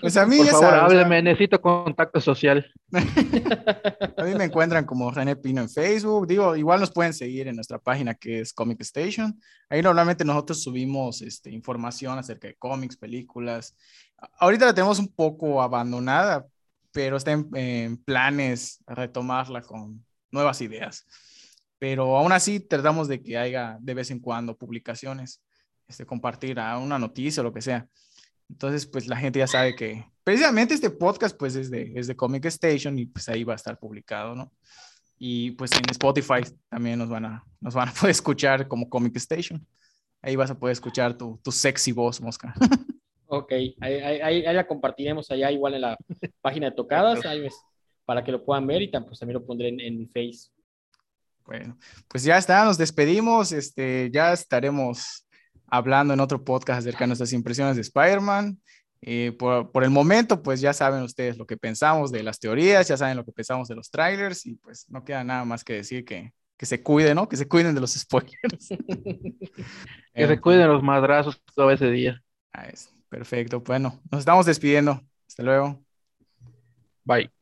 Pues a mí Por favor, hábleme, necesito contacto social. a mí me encuentran como René Pino en Facebook. Digo, igual nos pueden seguir en nuestra página que es Comic Station. Ahí normalmente nosotros subimos este, información acerca de cómics, películas. Ahorita la tenemos un poco abandonada, pero está en, en planes retomarla con nuevas ideas pero aún así tratamos de que haya de vez en cuando publicaciones, este, compartir a una noticia o lo que sea. Entonces, pues la gente ya sabe que precisamente este podcast pues es de, es de Comic Station y pues ahí va a estar publicado, ¿no? Y pues en Spotify también nos van a, nos van a poder escuchar como Comic Station. Ahí vas a poder escuchar tu, tu sexy voz, Mosca. Ok, ahí, ahí, la compartiremos allá igual en la página de tocadas, ahí para que lo puedan ver y pues, también lo pondré en, en Face. Bueno, pues ya está, nos despedimos. Este, ya estaremos hablando en otro podcast acerca de nuestras impresiones de Spider-Man. Eh, por, por, el momento, pues ya saben ustedes lo que pensamos de las teorías, ya saben lo que pensamos de los trailers y pues no queda nada más que decir que, que se cuiden, ¿no? Que se cuiden de los spoilers. que se cuiden los madrazos todo ese día. Ah, es, perfecto, bueno, nos estamos despidiendo. Hasta luego. Bye.